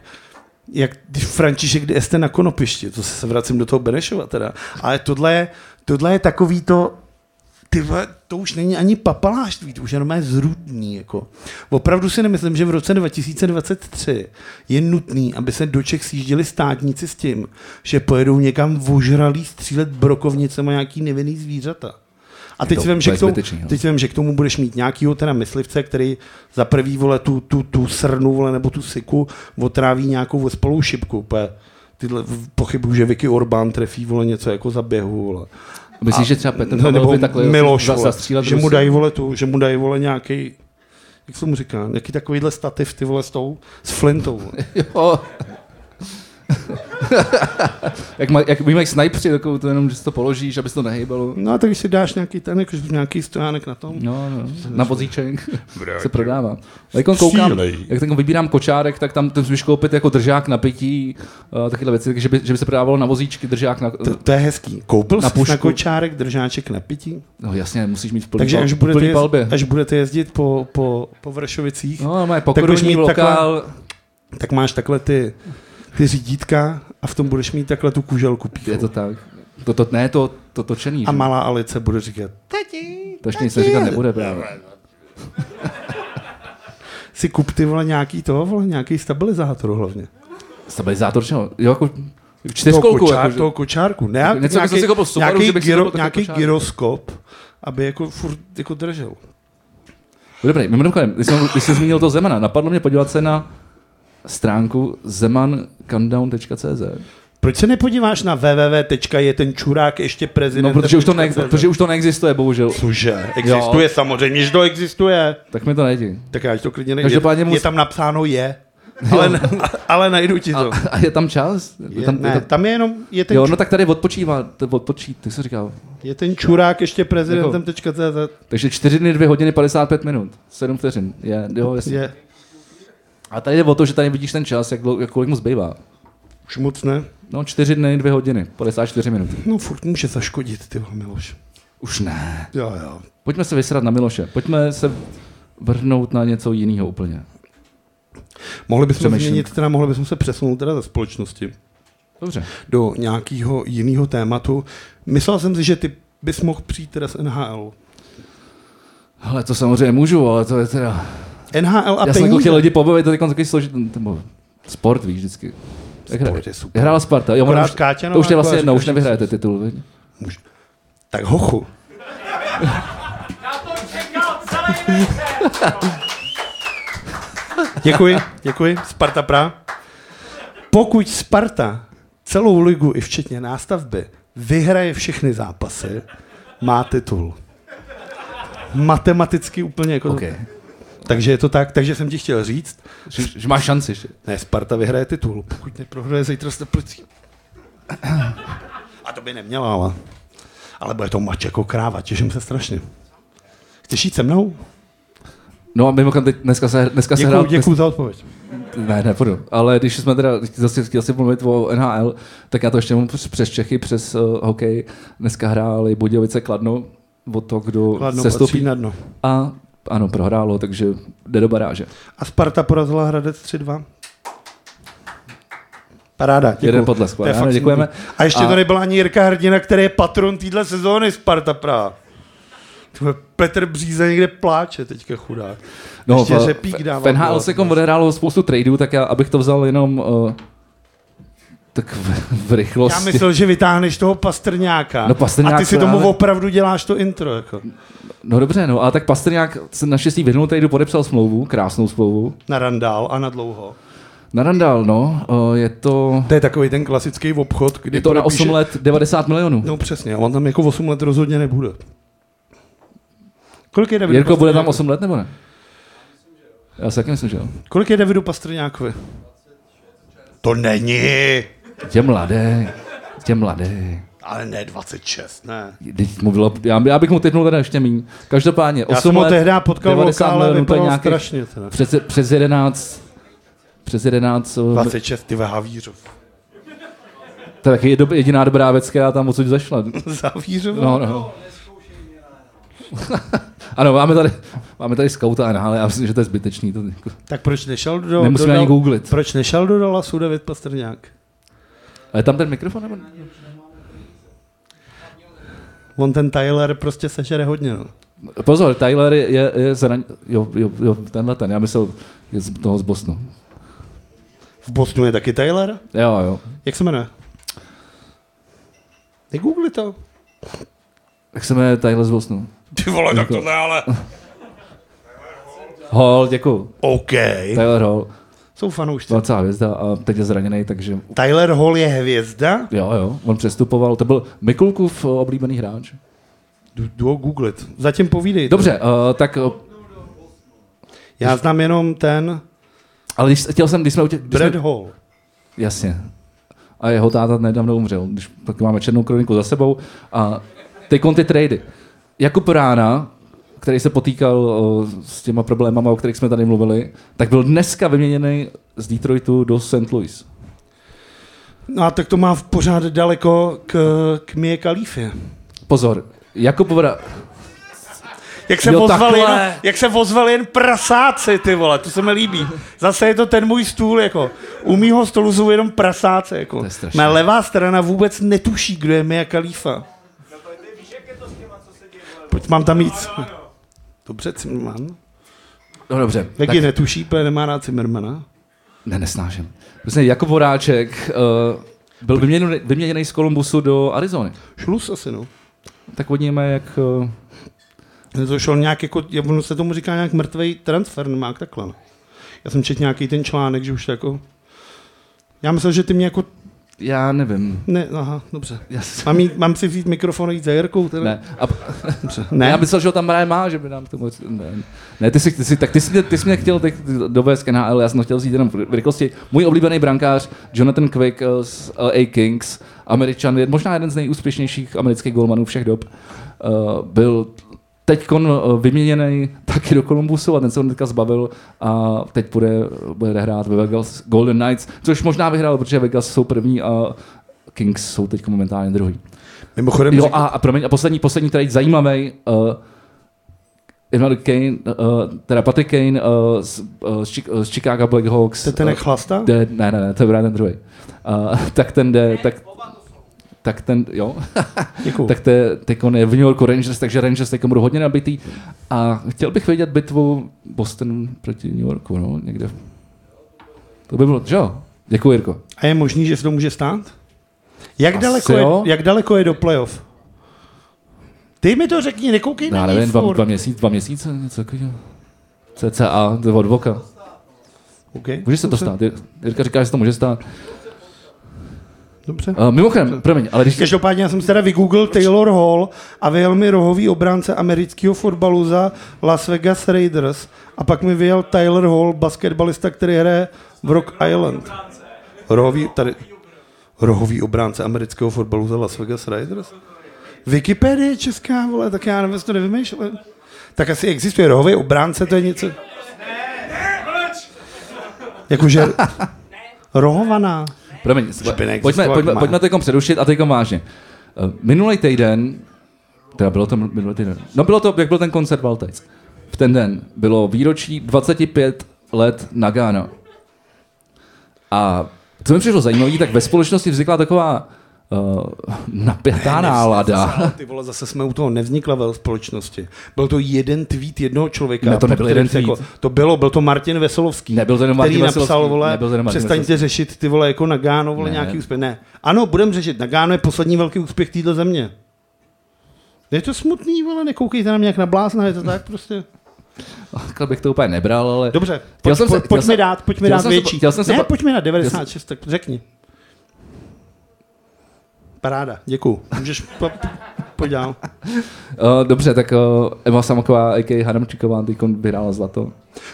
jak když František jste na konopišti, to se vracím do toho Benešova teda, ale tohle je, tohle je takový to, ty to už není ani papaláštví, to už je normálně zrudný. Jako. Opravdu si nemyslím, že v roce 2023 je nutný, aby se do Čech sjížděli státníci s tím, že pojedou někam vožralý střílet brokovnicema nějaký nevinný zvířata. A teď to si vím, že k tomu, jo. teď si vím, že k tomu budeš mít nějakýho teda myslivce, který za prvý vole tu, tu, tu srnu vole, nebo tu siku otráví nějakou ospalou šipku. Tyhle pochybuju, že Vicky Orbán trefí vole něco jako za běhu. Vole. Myslíš, že třeba Petr Ne, Pavel nebo by takhle Miloš, za- zastřílet že mu dají vole tu, že mu dají vole nějaký, jak se tomu říká, nějaký takovýhle stativ ty vole s tou, s flintou. Jo. jak, maj, jak mají snajpři, takovou to jenom, že si to položíš, aby se to nehejbalo. No a tak když si dáš nějaký ten, jako, nějaký stojánek na tom. No, no, na vozíček se prodává. A jak koukám, jak ten vybírám kočárek, tak tam můžeš koupit jako držák na pití, uh, takovéhle věci, takže by, že by se prodávalo na vozíčky, držák na... To, to je hezký. Koupil Na jsi na kočárek držáček na pití? No jasně, musíš mít v plný, Takže pal, až v budete, plný palbě. až budete jezdit po, po, po Vršovicích, No, má budeš pokorný mít lokál. tak máš takhle ty, ty řídítka a v tom budeš mít takhle tu kuželku píchovou. Je to tak. To, to, ne, to, to točený. A že? malá Alice bude říkat, To ještě nic se říkat nebude právě. si kup ty vole nějaký toho, vole, nějaký stabilizátor hlavně. Stabilizátor čeho? Jo, jako toho, čtyřkolku. kočár, Jako, toho kočárku. Ne, Něco, jako nějaký, jsem si koupil Subaru, nějaký, že gyro, nějaký gyroskop, aby jako furt jako držel. Dobrý, mimochodem, když jsem, když jsi zmínil to Zemana, napadlo mě podívat se na stránku zemancountdown.cz. Proč se nepodíváš na www. je ten čurák ještě prezident? No, protože už, to ne, protože už to neexistuje, bohužel. Cože? Existuje jo. samozřejmě, že to existuje. Tak mi to nejdi. Tak já to klidně. Každopádně Je, mus- je tam napsáno je. Ale, ne, ale najdu ti to. A, a je tam čas? Je, tam, ne, tam, tam je jenom, je ten, jo, ču- no tak tady odpočívá, to odpočí, ty jsi říkal. je ten čurák ještě Jako- prezidentem.cz. Takže 4 dny, 2 hodiny, 55 minut. 7 vteřin. Je, jo, jasně. Je. A tady jde o to, že tady vidíš ten čas, jak, jak kolik mu zbývá. Už moc ne. No, 4 dny, 2 hodiny, 54 minut. No furt může zaškodit, ty Miloš. Už ne. Jo, jo. Pojďme se vysrat na Miloše. Pojďme se vrhnout na něco jiného úplně. Mohli bychom Přemýšlím. změnit, teda mohli bychom se přesunout teda ze společnosti Dobře. do nějakého jiného tématu. Myslel jsem si, že ty bys mohl přijít teda z NHL. Ale to samozřejmě můžu, ale to je teda... NHL a Já jsem jako chtěl lidi pobavit, to je takový složitý, sport, víš, vždycky. Hra- Sport je super. Hrála Sparta. Jo, už, to už je vlastně jedno, už nevyhrajete titul. Tak hochu. To. Děkuji, děkuji. Sparta Praha. Pokud Sparta celou ligu i včetně nástavby vyhraje všechny zápasy, má titul. Matematicky úplně jako... OK. Takže je to tak, takže jsem ti chtěl říct, Že, že máš šanci. Že? ne, Sparta vyhraje titul, pokud neprohraje zítra s Teplicí. A to by neměla, ale, ale bude to mač jako kráva, těším se strašně. Chceš jít se mnou? No a mimochodem teď dneska se, dneska se Děkuju, hrál... děkuju za odpověď. Ne, nepůjdu. Ale když jsme teda, když zase chtěl si mluvit o NHL, tak já to ještě mám přes Čechy, přes uh, hokej. Dneska hráli Budějovice Kladno o to, kdo Kladno se patří stoupí. na dno. A ano, prohrálo, takže jde do baráže. A Sparta porazila Hradec 3-2. Paráda, děkuju. Jeden potlesk, ano, děkujeme. A ještě A- to nebyl ani Jirka Hrdina, který je patron téhle sezóny Sparta Praha. Petr Bříza někde pláče teďka chudák. No, ještě v, řepík dává. gól. se kom odehrálo spoustu tradeů, tak já, abych to vzal jenom uh, tak v, v rychlosti. Já myslel, že vytáhneš toho Pastrňáka. No, Pastrňák a ty si tomu právě. opravdu děláš to intro. Jako. No dobře, no a tak Pastrňák se naštěstí v jednou tradu podepsal smlouvu, krásnou smlouvu. Na randál a na dlouho. Na Randall, no, je to, To je takový ten klasický obchod, kdy je to na podepíše- 8 let 90 milionů. No přesně, a on tam jako 8 let rozhodně nebude. Kolik je Davidu Jirko, bude tam Pastrňákovi? 8 let nebo ne? Já si taky myslím, že jo. Kolik je Davidu Pastrňákovi? To není. Tě mladé, tě mladé. Ale ne 26, ne. Teď mu bylo, já, já bych mu typnul teda ještě míň. Každopádně Já 8 jsem let, tehdy potkal v 90 lokále, milionů, to je vypadal nějakých- strašně. Teda. přes, přes 11, přes 11, uh, 26, ty ve Havířov. to je taky jed- jediná dobrá věc, která tam odsud zašla. Z Havířova? No, no. ano, máme tady, máme tady skauta NHL, já myslím, že to je zbytečný. To, Tak proč nešel do... nemusíme do ani googlit. Proč nešel do Dallasu David Pastrňák? Ale tam ten mikrofon nebo? On ten Tyler prostě sežere hodně. No. Pozor, Tyler je, je, je zraň... Jo, jo, jo, tenhle ten, já myslel je z toho z Bosnu. V Bosnu je taky Tyler? Jo, jo. Jak se jmenuje? Negoogli to. Jak se jmenuje Tyler z Bosnu? Ty vole, tak tohle ale... Hall, děkuju. OK. Tyler Hall, Jsou fanoušci. velká hvězda a teď je zraněný, takže Tyler Hall je hvězda? jo, jo, on přestupoval, to byl Mikulkův eh, oblíbený hráč. Jdu, jdu ho googlit. Zatím povídej. Dobře, uh, tak, uh, Já znám jenom ten ale když, chtěl jsem, když jsme když Brad jsme, Hall. jasně, a jeho táta nedávno umřel, když tak máme černou kroniku za sebou a ty konty trady. Jakub Rána, který se potýkal uh, s těma problémama, o kterých jsme tady mluvili, tak byl dneska vyměněný z Detroitu do St. Louis. No a tak to má v pořád daleko k, k Mie Kalífě. Pozor, Jakub Vra... Jak se, Jo, ozval jen, jak se ozval jen prasáci, ty vole, to se mi líbí. Zase je to ten můj stůl, jako. U mýho stolu jsou jenom prasáci, jako. Je. Má levá strana vůbec netuší, kdo je Mia Khalifa. Pojď, mám tam víc. Dobře, Zimmerman. No dobře, Jak tak, ji netuší, protože nemá rád Zimmermana. ne, nesnáším. Prostě Jakub Voráček uh, byl vyměněný, vyměněný z Kolumbusu do Arizony. Šlus asi, no. Tak vodíme, jak... Uh, To šel nějak jako, ono se tomu říká nějak mrtvý transfer, nemá takhle. no. Já jsem četl nějaký ten článek, že už jako... Já myslel, že ty mě jako... já nevím. Ne, aha, dobře. Já, s- Mám, jít, mám si vzít mikrofon a jít za Jirkou? Teda? ne. A, Dobře. ne. Já myslel, že ho tam právě má, že by nám to moc... Ne, ne ty, jsi, ty, jsi, tak ty jsi, mě- ty jsi mě chtěl teď dovést k NHL, já jsem chtěl vzít jenom v rychlosti. Můj oblíbený brankář, Jonathan Quick eh, z LA Kings, američan, je možná jeden z nejúspěšnějších amerických golmanů všech dob, uh, byl teď vyměněný taky do Columbusu a ten se ho teďka zbavil a teď bude, bude hrát ve Vegas Golden Knights, což možná vyhrál, protože Vegas jsou první a Kings jsou teď momentálně druhý. Mimochodem, Jo, a, a promiň, a poslední, poslední trade zajímavý, uh, Emmanuel Kane, uh, teda Patrick Kane uh, z, uh, z, Chi- z Chicago Blackhawks. to je ten jak chlasta? jde, ne, ne, ne, to je ten druhý. Uh, tak ten jde, tak, tak ten, jo, tak te, teď on je v New Yorku Rangers, takže Rangers teď budou hodně nabitý. A chtěl bych vidět bitvu Boston proti New Yorku, no, někde. To by bylo, jo? Děkuji, Jirko. A je možný, že se to může stát? Jak, Asi daleko je, jak daleko je do playoff? Ty mi to řekni, nekoukej Já na nevím, dva, dva měsíce, dva měsíce, něco takového. CCA, to je od voka. Okay. Může se to stát. Jir- Jirka říká, že se to může stát. Dobře. Uh, mimochodem, promiň, ale když... Každopádně já jsem si teda vygooglil Taylor Hall a vyjel mi rohový obránce amerického fotbalu za Las Vegas Raiders a pak mi vyjel Tyler Hall, basketbalista, který hraje v Rock Island. Rohový, tady, rohový obránce amerického fotbalu za Las Vegas Raiders? Wikipedie česká, vole, tak já nevím, jestli to nevymýšlel. Tak asi existuje rohový obránce, to je něco... Jakože rohovaná. Promiň, pojďme, pojďme, pojďme teďkom přerušit a teďkom vážně. Uh, Minulý týden, teda bylo to minulý týden, no bylo to, jak byl ten koncert Valtec. V ten den bylo výročí 25 let Nagano. A co mi přišlo zajímavé, tak ve společnosti vznikla taková uh, napjatá nálada. Ty vole, zase jsme u toho nevznikla ve společnosti. Byl to jeden tweet jednoho člověka. Ne, to nebyl jeden se tweet. Jako, to bylo, byl to Martin Veselovský. Nebyl to jenom který Martin napsal, Veselovský, vole, nebyl to jenom Martin přestaňte Veselovský. řešit ty vole jako Nagano, vole, Ne. nějaký úspěch. Ne. Ano, budeme řešit. Nagano je poslední velký úspěch této země. Je to smutný, vole, nekoukejte na mě jak na blázna, je to tak prostě. Takhle bych to úplně nebral, ale... Dobře, pojď, jsem se- pojďme jsem- dát, pojďme dát jsem větší. jsem se ne, pojďme na 96, tak řekni. Paráda, děkuju. Můžeš po, pojď dál. Uh, dobře, tak uh, Eva Samaková, a.k.a. Hadamčíková, teď vyhrála zlato.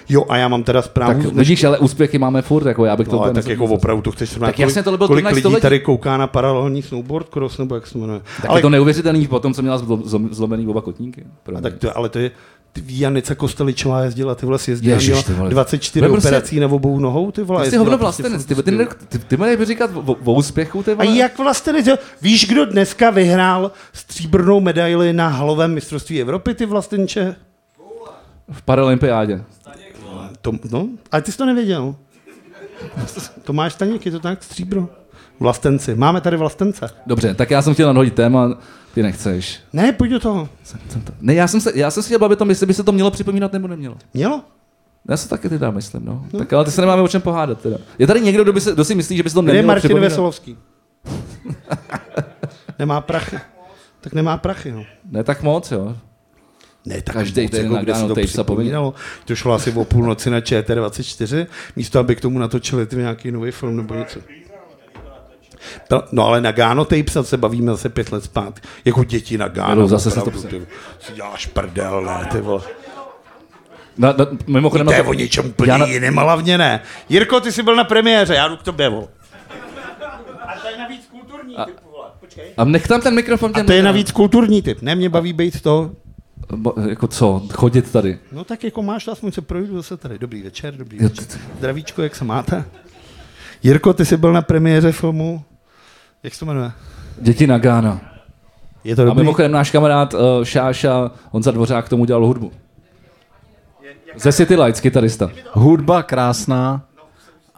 Jo, a já mám teda zprávu. Tak vidíš, ale úspěchy máme furt, jako já bych to No, ale tak jako nezapomněl. opravdu to chceš srovnat. Tak jasně, tohle byl kolik lidí století. tady kouká na paralelní snowboard cross, nebo jak se jmenuje. Tak ale, je to neuvěřitelný po tom, co měla zlo- zlom- zlomený oba kotníky. A tak to, ale to je, Janica Kosteličová jezdila, ty vole si jezdila, Ježiš, ty vole. 24 To je prostě- operací na obou nohou, ty vole. Ty jsi hovno prostě vlastenec, ty, furt ty, prostě- ty, ty, ty mají říkat o, o úspěchu, ty A vole. jak vlastenec, jo? víš, kdo dneska vyhrál stříbrnou medaili na halovém mistrovství Evropy, ty vlastenče? V paralympiádě. To, no, ale ty jsi to nevěděl. Tomáš Staněk, je to tak, stříbro. Vlastenci, máme tady vlastence. Dobře, tak já jsem chtěl nadhodit téma, ty nechceš. Ne, pojď do toho. Ne, já jsem, se, já jsem si chtěl bavit o tom, jestli by se to mělo připomínat nebo nemělo. Mělo? Já se taky teda myslím, no. no. Tak ale ty se nemáme o čem pohádat teda. Je tady někdo, kdo, by se, kdo si myslí, že by se to Kde je nemělo Martin připomínat? Veselovský? nemá prachy. Tak nemá prachy, no. Ne tak moc, jo. Ne, tak Každý moc, týden jako, kde se to se připomínalo. To šlo asi o půlnoci na ČT24, místo aby k tomu natočili ty nějaký nový film nebo něco. To- No ale na Gáno Tape se bavíme zase pět let zpátky. Jako děti na Gáno. Jedou, zase si to ty, si děláš prdel, ne, ty vole. Na, na, mimochodem, To je o něčem úplně Já na- jiném, a hlavně ne. Jirko, ty jsi byl na premiéře, já jdu k tobě, vole. A to je navíc kulturní typ, vole. Počkej. a nech tam ten mikrofon A těm to je navíc kulturní typ. Ne, mě baví být to. Bo- Jako co, chodit tady. No tak jako máš aspoň se projdu zase tady. Dobrý večer, dobrý večer. Zdravíčko, jak se máte? Jirko, ty jsi byl na premiéře filmu. Jak se to jmenuje? Děti na Gána. Je to A dobrý? mimochodem náš kamarád uh, Šáša Honza Dvořák k tomu dělal hudbu. Ze City Lights, kytarista. Hudba krásná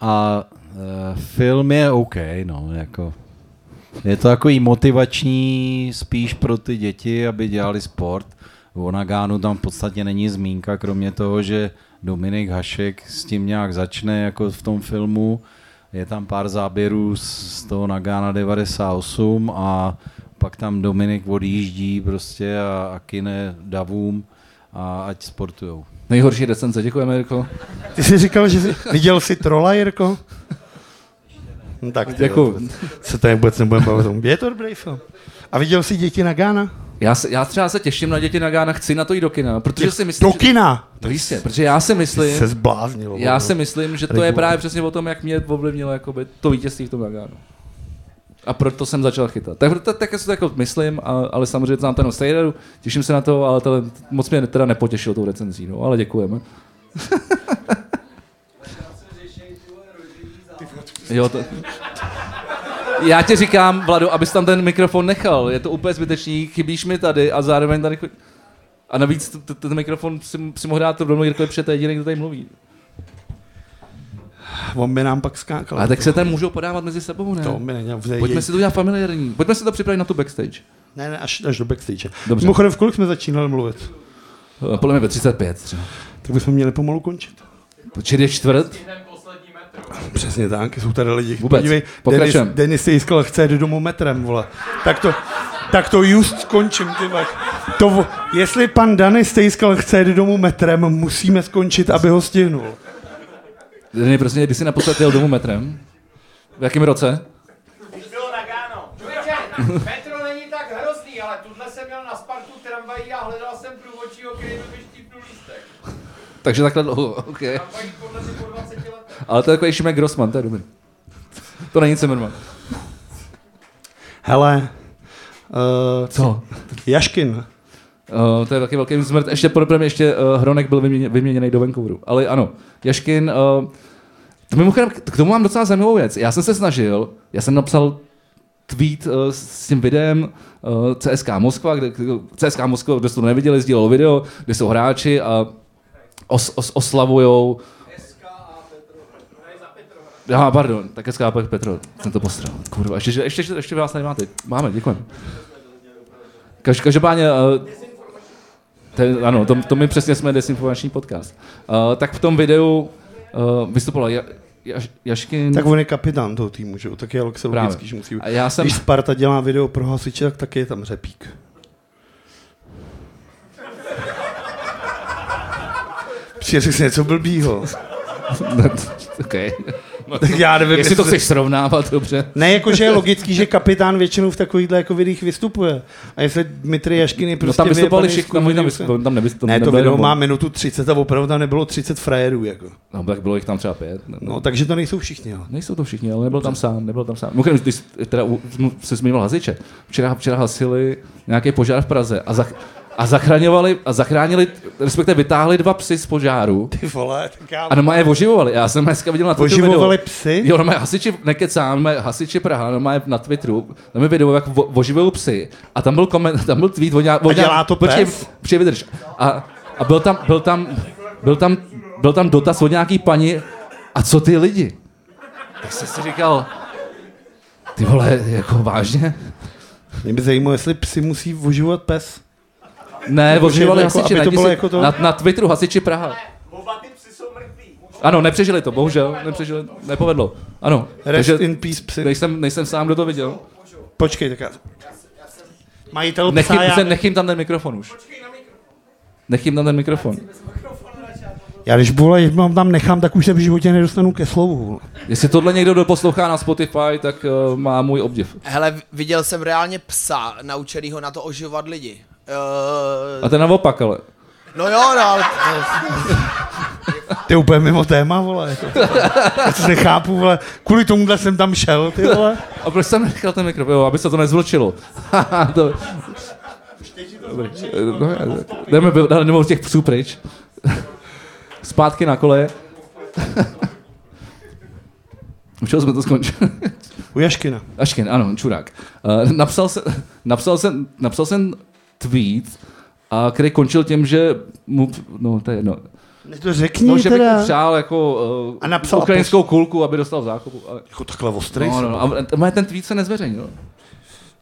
a e, film je OK, no, jako. Je to takový motivační spíš pro ty děti, aby dělali sport. O Nagánu tam v podstatě není zmínka, kromě toho, že Dominik Hašek s tím nějak začne jako v tom filmu. Je tam pár záběrů z toho Nagána 98 a pak tam Dominik odjíždí prostě a, a kine davům a ať sportujou. Nejhorší recenze, děkujeme, Jirko. Ty jsi říkal, že jsi, viděl jsi trola, Jirko? No, tak jo, se tady vůbec nebudeme bavit. Je to dobrý film. A viděl jsi děti na Gána? Já, se, já třeba se těším na děti na Gána, chci na to jít do kina, protože si myslím, Do že, kina! to jistě, protože já si myslím, Se zbláznil. já opravdu. si myslím, že to je právě přesně o tom, jak mě ovlivnilo jakoby, to vítězství v tom Nagánu. A proto jsem začal chytat. Tak, tak, tak si to jako myslím, a, ale samozřejmě znám ten Stejneru, těším se na to, ale tohle moc mě teda nepotěšilo tou recenzí, no, ale děkujeme. jo, to... Já ti říkám, Vlado, abys tam ten mikrofon nechal. Je to úplně zbytečný, chybíš mi tady a zároveň tady... A navíc ten mikrofon si, si mohl dát rovnou Jirkovi, protože to je jediný, kdo tady mluví. On by nám pak skákal. Ale tak se tam můžou podávat mezi sebou, ne? To mi není. Pojďme si to udělat familiární. Pojďme si to připravit na tu backstage. Ne, ne, až, až do backstage. Dobře. Mimochodem, v kolik jsme začínali mluvit? Eh, Podle mě ve 35 třeba. Tak bychom měli pomalu končit. Počkej, je čtvrt? Přesně tak, jsou tady lidi. Vůbec. Podívej, Denis. Denis se jiskal, chce jít domů metrem, vole. Tak to, tak to just skončím, ty vole. To, jestli pan Denis Stejskal chce jít domů metrem, musíme skončit, aby ho stihnul. Ne, prostě, když jsi naposled jel domů metrem? V jakém roce? Petro není tak hrozný, ale tuhle jsem měl na Spartu tramvají a hledal jsem průvodčího, který by mi štípnul lístek. Takže takhle dlouho, OK. Tramvají podle Ale to je takový Šimek Grossman, to je dobrý. To není Zimmerman. Hele, uh, Co? Jaškin. Uh, to je taky velký zmrt. Ještě podobně ještě uh, Hronek byl vyměně, vyměněný do Vancouveru. Ale ano, Jaškin, uh, to mimochodem, k k tomu mám docela zajímavou věc. Já jsem se snažil, já jsem napsal tweet uh, s tím videem uh, CSK Moskva, kde, CSK Moskva, kdo jste to neviděli, sdílelo video, kde jsou hráči a os, os, oslavujou Aha, pardon, tak SK Petro, jsem to postral. Kurva, ještě, ještě, ještě, ještě vás tady máte. Máme, děkujeme. Kaž, každopádně, uh, ten, ano, to, to my přesně jsme desinformační podcast. Uh, tak v tom videu uh, vystupoval ja, Jaš, Jaškin. Tak on je kapitán toho týmu, že jo? Tak je Právě. logicky, že musí... a já jsem, Když Sparta dělá video pro hasiče, tak taky je tam řepík. Přijde si něco blbýho. Okay. Tak já nevím, Jestli to chceš srovnávat, dobře. Ne, jakože je logický, že kapitán většinou v takovýchhle jako videích vystupuje. A jestli Dmitry Jaškin je No prostě tam vystupovali vyjebaný všichni, tam, tam, tam, tam, nevys, tam Ne, to nebylo video má minutu 30 a opravdu tam nebylo 30 frajerů. Jako. No, tak bylo jich tam třeba pět. No, No, takže to nejsou všichni. Jo. Nejsou to všichni, ale nebyl tam sám, nebyl tam sám. Mimochodem, když teda se zmiňoval hasiče, včera, včera hasili nějaký požár v Praze a, zach, a zachraňovali, a zachránili, respektive vytáhli dva psy z požáru Ty vole, tak já... a doma je oživovali. Já jsem dneska viděl na Twitteru Oživovali video. psy? Jo, no hasiči, nekecám, normálně hasiči Praha, normálně na Twitteru, tam je video, jak vo- oživují psy a tam byl, koment, tam byl tweet o nějak, A dělá to počkej, pes? počkej, vydrž. A, a byl tam, byl tam, byl tam, byl tam dotaz od nějaký paní, a co ty lidi? Tak jsem si říkal, ty vole, jako vážně? Mě by zajímalo, jestli psy musí oživovat pes. Ne, oživovali jako, hasiči, aby to bylo si- jako to- na, na Twitteru hasiči Praha. Oba ty psy jsou mrtví. Ano, nepřežili to, bohužel, nepřežili, nepovedlo. Ano, Rest takže in peace psy. nejsem, nejsem sám, kdo to viděl. Počkej, tak já... Majitel psa, já, se, nech jim tam ten mikrofon už. Nech jim tam ten mikrofon. já když vole, mám tam nechám, tak už se v životě nedostanu ke slovu. Jestli tohle někdo doposlouchá na Spotify, tak uh, má můj obdiv. Hele, viděl jsem reálně psa, naučenýho na to oživovat lidi. Uh, A ten naopak, ale. no jo, no, ale... Ty je úplně mimo téma, vole. Jako. Já to nechápu, vole. Kvůli tomuhle jsem tam šel, ty vole. A proč jsem nechal ten mikrofon? Jo, aby se to nezvlčilo. Haha, to... Dobrý. No, jdeme, jdeme od těch psů pryč. Zpátky na koleje. U čeho jsme to skončili? U Jaškina. Aškin, ano, čurák. Uh, napsal, se, napsal, jsem, napsal jsem tweet, a který končil tím, že mu, no to je jedno, Ne to řekni no, že bych teda. mu přál jako uh, A napsal ukrajinskou kulku, aby dostal zákupu. Ale, Jako takhle ostrý. no, no, no, a ten tweet se nezveřejnil.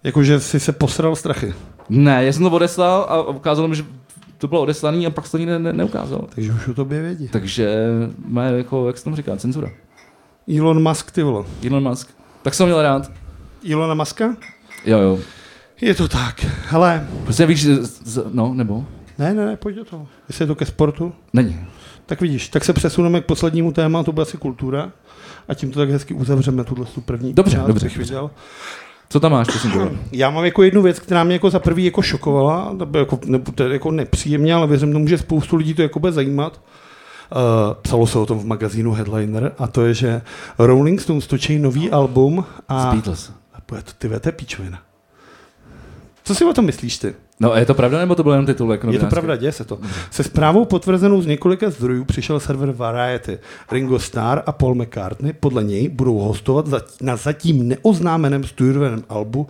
Jakože jsi se posral strachy. Ne, já jsem to odeslal a ukázalo mi, že to bylo odeslaný a pak se to ne, neukázalo. Takže už o tobě vědí. Takže má jako, jak se tomu říká, cenzura. Elon Musk, ty vole. Elon Musk. Tak jsem měl rád. Elona Muska? Jo, jo. Je to tak. Hele, Prostě víš, z, z, no, nebo? ne, ne, ne, pojď do toho. Jestli je to ke sportu, Není. tak vidíš, tak se přesuneme k poslednímu tématu, to bude asi kultura. A tím to tak hezky uzavřeme, tuhle tu první Dobře, část, dobře, viděl. Co tam máš, prosím tě? Já mám jako jednu věc, která mě jako za prvý jako šokovala, to bylo jako, nebo to je jako nepříjemně, ale věřím tomu, že spoustu lidí to jako bude zajímat. Uh, psalo se o tom v magazínu Headliner a to je, že Rolling Stones točí nový album Z a... Beatles. a bude to ty vete píčovina. Co si o tom myslíš ty? No, je to pravda, nebo to byl jenom titul? Jako Je to pravda, děje se to. Se zprávou potvrzenou z několika zdrojů přišel server Variety. Ringo Starr a Paul McCartney podle něj budou hostovat na zatím neoznámeném studiovém albu,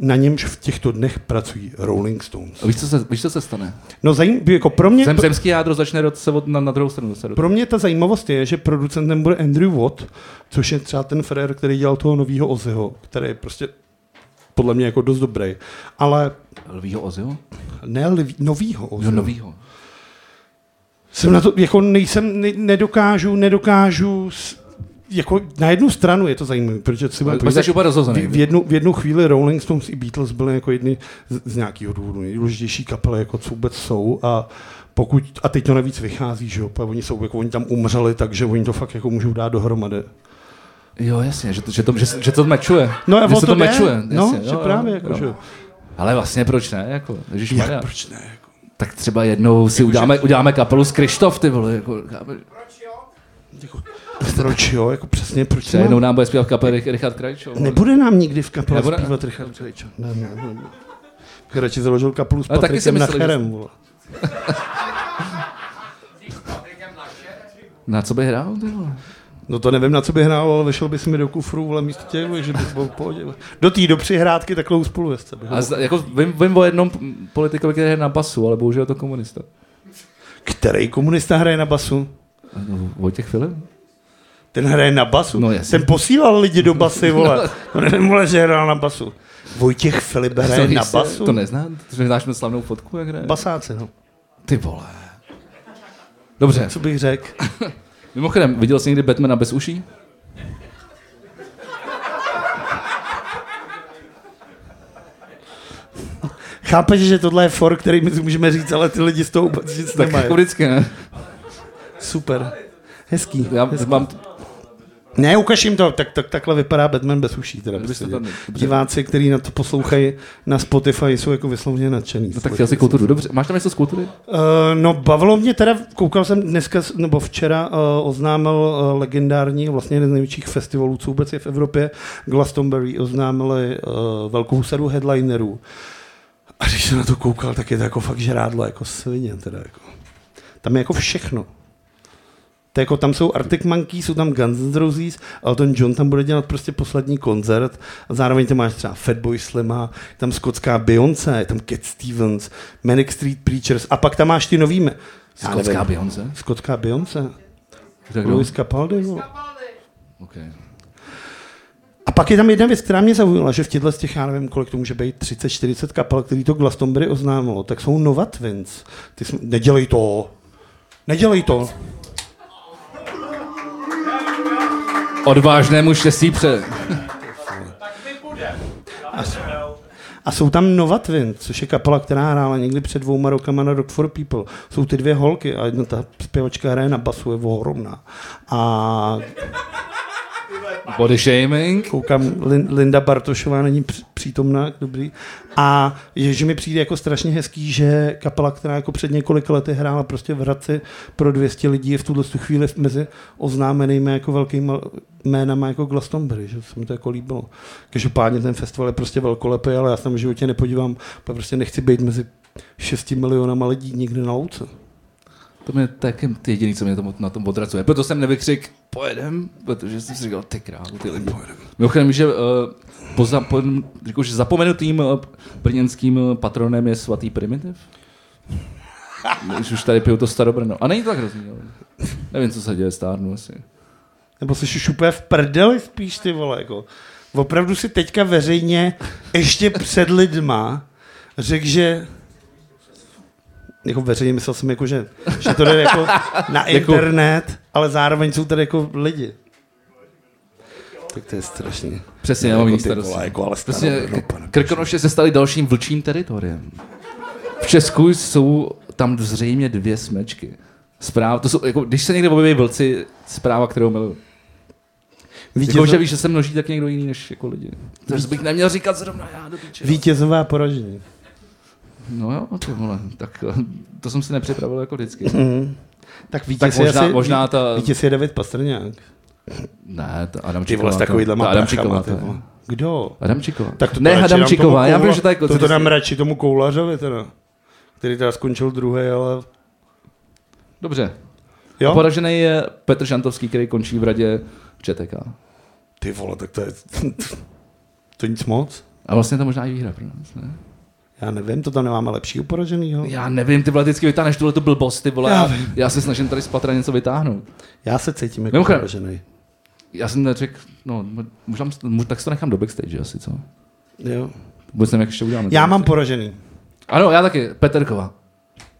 na němž v těchto dnech pracují Rolling Stones. A víš, co se, víš, co se stane? No zajím, jako pro mě, Zem, zemský jádro začne se od, na, na druhou stranu dostat. pro mě ta zajímavost je, že producentem bude Andrew Watt, což je třeba ten frér, který dělal toho nového Ozzyho, který je prostě podle mě jako dost dobrý. Ale Lvího Ozio? ne lví, novýho Jo, Ozzyho. novýho. Jsem na to, jako nejsem, ne, nedokážu, nedokážu, jako na jednu stranu je to zajímavé, protože si budeme Pak v, v, jednu, v jednu chvíli Rolling Stones i Beatles byly jako jedny z, z nějakého důvodu nejdůležitější kapely, jako co vůbec jsou a pokud, a teď to navíc vychází, že jo, oni jsou, jako oni tam umřeli, takže oni to fakt jako můžou dát dohromady. Jo, jasně, že to, že to, že, že to mečuje. No že se to to mečuje. No, jasně, že jo, právě jo, jako, jo. že jo. Ale vlastně proč ne? Jako, Jak, proč ne? Jako. tak třeba jednou si uděláme, uděláme kapelu z Krištof, ty vole. Jako, Proč jo? Jako přesně, proč třeba mám- jednou nám bude zpívat kapel Rich- Richard Krajčo. Nebude nám nikdy v kapele Nebude? zpívat Richard Krejčo. Ne, ne, ne. Bych radši založil kapelu s Ale Patrikem že- Nacherem. vole. Na co by hrál, ty vole? No to nevím, na co by hrál, ale vešel bys mi do kufru, vole, místo těch, že bych byl pohodě. Do té, do přihrádky takovou spolujezdce. bych A z, jako vím, vím o jednom politikovi, který je na basu, ale bohužel je to komunista. Který komunista hraje na basu? No, Vojtěch Filip? Ten hraje na basu. No, jasně. Ten posílal lidi do basy, vole. To nevím, vole, že hrál na basu. Vojtěch Filip hraje na víš, basu? To neznám, to neznáš mi slavnou fotku, jak hraje? Basáci, no. Ty vole. Dobře, Co bych řekl? mimochodem, viděl jsi někdy Batmana bez uší? Chápeš, že tohle je for, který my můžeme říct, ale ty lidi z toho vůbec nic Tak nemají. jako vždycky, ne? Super. Hezký. Já Hezký. mám, Ne, ukaž jim to, tak, tak, takhle vypadá Batman bez uší. Teda, prostě. dobře. Diváci, kteří na to poslouchají na Spotify, jsou jako vysloveně nadšený. no tak chtěl jsi kulturu, dobře. Máš tam něco z kultury? Uh, no, bavilo mě teda, koukal jsem dneska, nebo včera uh, oznámil uh, legendární, vlastně jeden z největších festivalů, co vůbec je v Evropě, Glastonbury, oznámili uh, velkou sadu headlinerů. A když jsem na to koukal, tak je to jako fakt žrádlo, jako svině teda. Jako. Tam je jako všechno. To jako, tam jsou Arctic Monkeys, jsou tam Guns N' Roses, Elton John tam bude dělat prostě poslední koncert a zároveň tam máš třeba Fatboy Slima, tam skotská Beyoncé, je tam Cat Stevens, Manic Street Preachers a pak tam máš ty nový... Skotská. Beyoncé? Skotská Beyoncé. Tak Louis Capaldi. No. Okay. A pak je tam jedna věc, která mě zaujala, že v těchto z těch, já nevím, kolik to může být, 30-40 kapel, který to Glastonbury oznámilo, tak jsou Nova Twins. Ty jsme, nedělej to. Nedělej to. Odvážnému štěstí pře... A jsou tam Nova Twins, což je kapela, která hrála někdy před dvouma rokama na Rock for People. Jsou ty dvě holky a jedna ta zpěvačka hraje na basu, je ohromná. A Body shaming. koukám, Lin- Linda Bartošová není přítomná, dobrý. A je, že mi přijde jako strašně hezký, že kapela, která jako před několika lety hrála prostě v Hradci pro 200 lidí, je v tuhle tu chvíli mezi oznámenými jako velkými jménama jako Glastonbury, že se mi to jako líbilo. Každopádně ten festival je prostě velkolepý, ale já se tam v životě nepodívám, protože prostě nechci být mezi 6 milionama lidí někde na louce. To mě taky ty jediný, co mě tom, na tom odracuje. Proto jsem nevykřik, pojedem, protože jsem si říkal, ty krávu, ty lidi. Mimochodem, že uh, po, zapo, jako, že zapomenutým uh, brněnským uh, patronem je svatý primitiv. Když už tady piju to starobrno. A není to tak hrozný, ale nevím, co se děje, stárnu asi. Nebo jsi už úplně v prdeli spíš, ty vole, jako. Opravdu si teďka veřejně ještě před lidma řekl, že jako veřejně myslel jsem jako, že, že to jde jako na Jako- internet, ale zároveň jsou tady jako lidi. Tak to je strašný. Přesně, já Jako mám ty starosti. jako ale pane Krkonoše se staly dalším vlčím teritoriem. V Česku jsou tam zřejmě dvě smečky. Zpráva, to jsou, jako, když se někde objeví vlci, zpráva, kterou miluju. Vítězo, Jako, že víš, že jsem množí tak někdo jiný než jako lidi. Takže bych neměl říkat zrovna já do píče. a poražení. No jo, to vole, tak eh, to jsem si nepřipravil jako vždycky. Mhm. Tak vítěz Tak je možná, asi, možná ta... vítěz je David Pastrňák. Ne, ta Adam Ty vole, s takovýhle ta Adam prachama, Čiková. ty ta- vole. Kdo? Adam Čiková. Tak to ne, radši Adam dám Čiková, tomu já vím, že to je jako... To, to dám radši tomu koulařovi teda. Který teda skončil druhý, ale... Dobře. Jo? Poražený je Petr Šantovský, který končí v radě ČTK. Ty vole, tak to je... to nic moc. A vlastně to možná i výhra pro nás, ne? Já nevím, to tam nemáme lepšího poraženýho. Já nevím, ty vole vždycky vytáhneš tuhle tu blbost, ty vole. Já Já, vím. já se snažím tady z patra něco vytáhnout. Já se cítím jako Mimochodem- poražený. Já jsem neřekl, no, možná, možná, tak si to nechám do backstage asi, co? Jo. Vůbec nevím, jak ještě uděláme. Já mám poražený. Ano, já taky, Peterkova.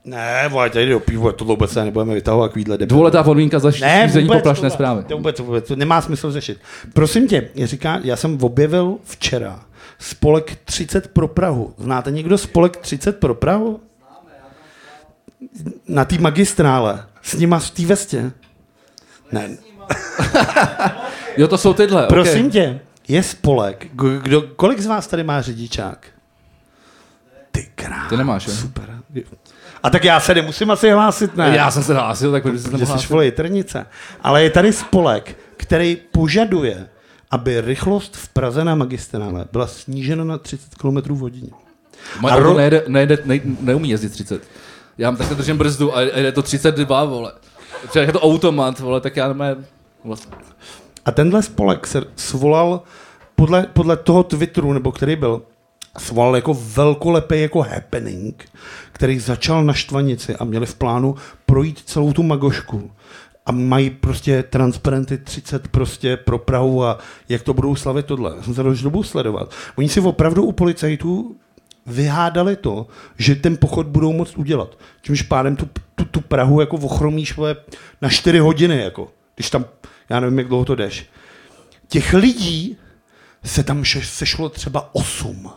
Ne, vole, tady jde o pivo, to vůbec se nebudeme vytahovat debil. Dvouletá podmínka za šíření poplašné to, zprávy. To vůbec, vůbec, to nemá smysl řešit. Prosím tě, říká, já jsem objevil včera spolek 30 pro Prahu. Znáte někdo spolek 30 pro Prahu? Na té magistrále. S nima v té vestě. Ne. Jo, to jsou tyhle. Prosím okay. tě, je spolek. Kdo, kolik z vás tady má řidičák? Ty krás. Ty nemáš, jo? Super. A tak já se nemusím asi hlásit, ne? Já jsem se hlásil, tak proč že nemohl jsi vole jitrnice. Ale je tady spolek, který požaduje, aby rychlost v Praze na magistrále byla snížena na 30 km v hodině. Moje ro- nejde, nejde, nej, neumí jezdit 30. Já mám takhle držím brzdu a jde to 32, vole. Třeba je to automat, vole, tak já nemám... Vlastně. A tenhle spolek se svolal podle, podle toho Twitteru, nebo který byl, svolal jako velkolepý jako happening, který začal na Štvanici a měli v plánu projít celou tu Magošku. A mají prostě transparenty 30 prostě pro Prahu a jak to budou slavit tohle. Já jsem se dobu sledovat. Oni si opravdu u policajtů vyhádali to, že ten pochod budou moct udělat. Čímž pádem tu, tu, tu Prahu jako ochromíš na 4 hodiny, jako. Když tam, já nevím, jak dlouho to jdeš. Těch lidí se tam sešlo třeba 8.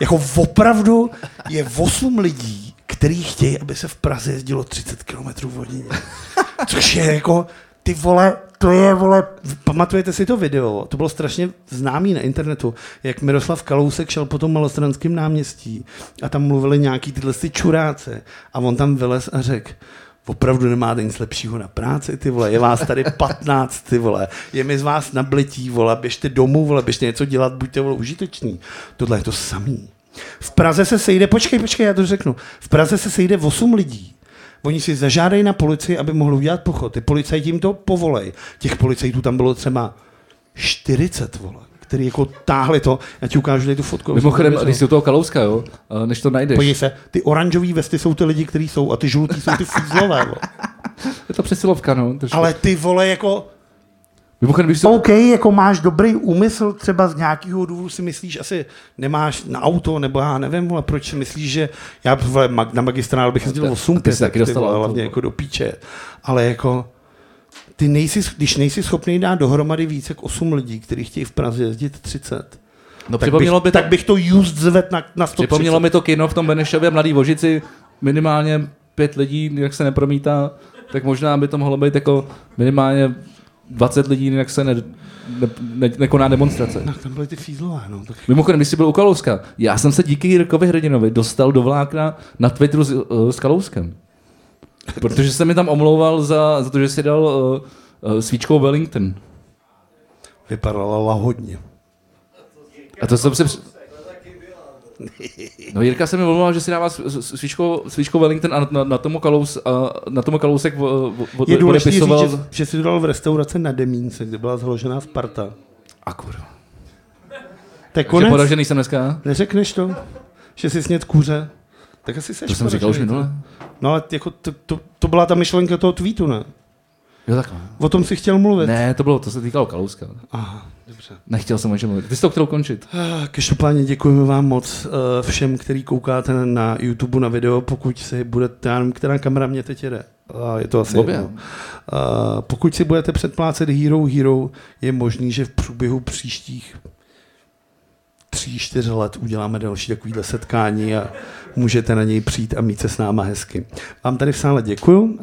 Jako opravdu je 8 lidí, kteří chtějí, aby se v Praze jezdilo 30 km hodině. Což je jako, ty vole, to je, vole, pamatujete si to video? To bylo strašně známý na internetu, jak Miroslav Kalousek šel po tom malostranském náměstí a tam mluvili nějaký tyhle ty čuráce a on tam vylez a řekl, opravdu nemáte nic lepšího na práci, ty vole, je vás tady 15, ty vole, je mi z vás nablití, vole, běžte domů, vole, běžte něco dělat, buďte, vole, užiteční. Tohle je to samý. V Praze se sejde, počkej, počkej, já to řeknu, v Praze se sejde 8 lidí, Oni si zažádají na policii, aby mohli udělat pochod. Ty policajti jim to povolej. Těch policajtů tam bylo třeba 40, vole, který jako táhli to. Já ti ukážu tady tu fotku. Mimochodem, když jsi u toho kalouska, jo, a než to najdeš, Podívej se, ty oranžové vesty jsou ty lidi, kteří jsou, a ty žlutý jsou ty fízlové. vole. je to přesilovka, no. trošku. Ale ty vole, jako, Mimochodem, když jsi... OK, jako máš dobrý úmysl, třeba z nějakého důvodu si myslíš, asi nemáš na auto, nebo já nevím, ale proč si myslíš, že já vole, na magistrál bych jezdil ty- 8 ty jsi taky dostal auto. hlavně jako do píče. Ale jako, ty nejsi, když nejsi schopný dát dohromady více jak 8 lidí, kteří chtějí v Praze jezdit 30, No, tak, bych, připomnělo, by to, tak bych to used zved na, na 130. připomnělo mi to kino v tom Benešově Mladý Vožici, minimálně pět lidí, jak se nepromítá, tak možná by to mohlo být jako minimálně 20 lidí, jak se ne, ne, ne, nekoná demonstrace. No, tam byly ty fízlové, no. Tak Mimochodem, když jsi byl u Kalouska, já jsem se díky Jirkovi Hrdinovi dostal do vlákna na Twitteru s, uh, s Kalouskem. Protože jsem mi tam omlouval za, za to, že si dal uh, uh, svíčkou Wellington. vypadala lahodně. A to jsem si... No Jirka se mi omlouval, že si dává s- s- svíčkou, svíčkou Wellington a na, na, tomu, kalous, a na tomu Kalousek v- v- Je důležité říct, že, že jsi to dal v restauraci na Demínce, kde byla založená Sparta. A kurva. Takže konec? poražený jsem dneska. Neřekneš to? Že jsi sněd kuře? Tak asi seš To jsem říkal už minule. No ale jako to, to, to, byla ta myšlenka toho tweetu, ne? Jo, tak. O tom si chtěl mluvit. Ne, to bylo, to se týkalo Kalouska. Aha, dobře. Nechtěl jsem o čem mluvit. Ty jsi to chtěl končit. Ah, Každopádně děkujeme vám moc uh, všem, který koukáte na, YouTube na video, pokud si budete, já nevím, která kamera mě teď jede. Je to asi Obě. jedno. Uh, pokud si budete předplácet Hero Hero, je možný, že v průběhu příštích tří, čtyř let uděláme další takovýhle setkání a můžete na něj přijít a mít se s náma hezky. Vám tady v sále děkuju. Uh,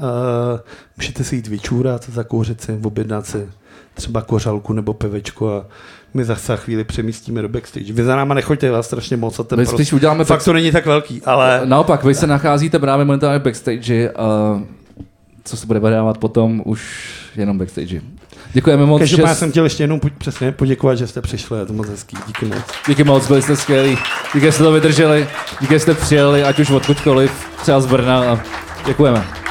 můžete si jít vyčůrat, zakouřit si, objednat si třeba kořalku nebo pivečko a my zase za chvíli přemístíme do backstage. Vy za náma nechoďte, vás strašně moc a ten My prostě, spíš uděláme fakt to není tak velký, ale Naopak, vy se nacházíte právě momentálně v backstage a co se bude vydávat potom, už jenom backstage. Děkujeme moc. každopádně že- jsem chtěl ještě jednou po- přesně poděkovat, že jste přišli, je to moc hezký, díky moc. Díky moc, byli jste skvělí. Díky, že jste to vydrželi. Díky, že jste přijeli, ať už odkudkoliv, třeba z Brna. A děkujeme.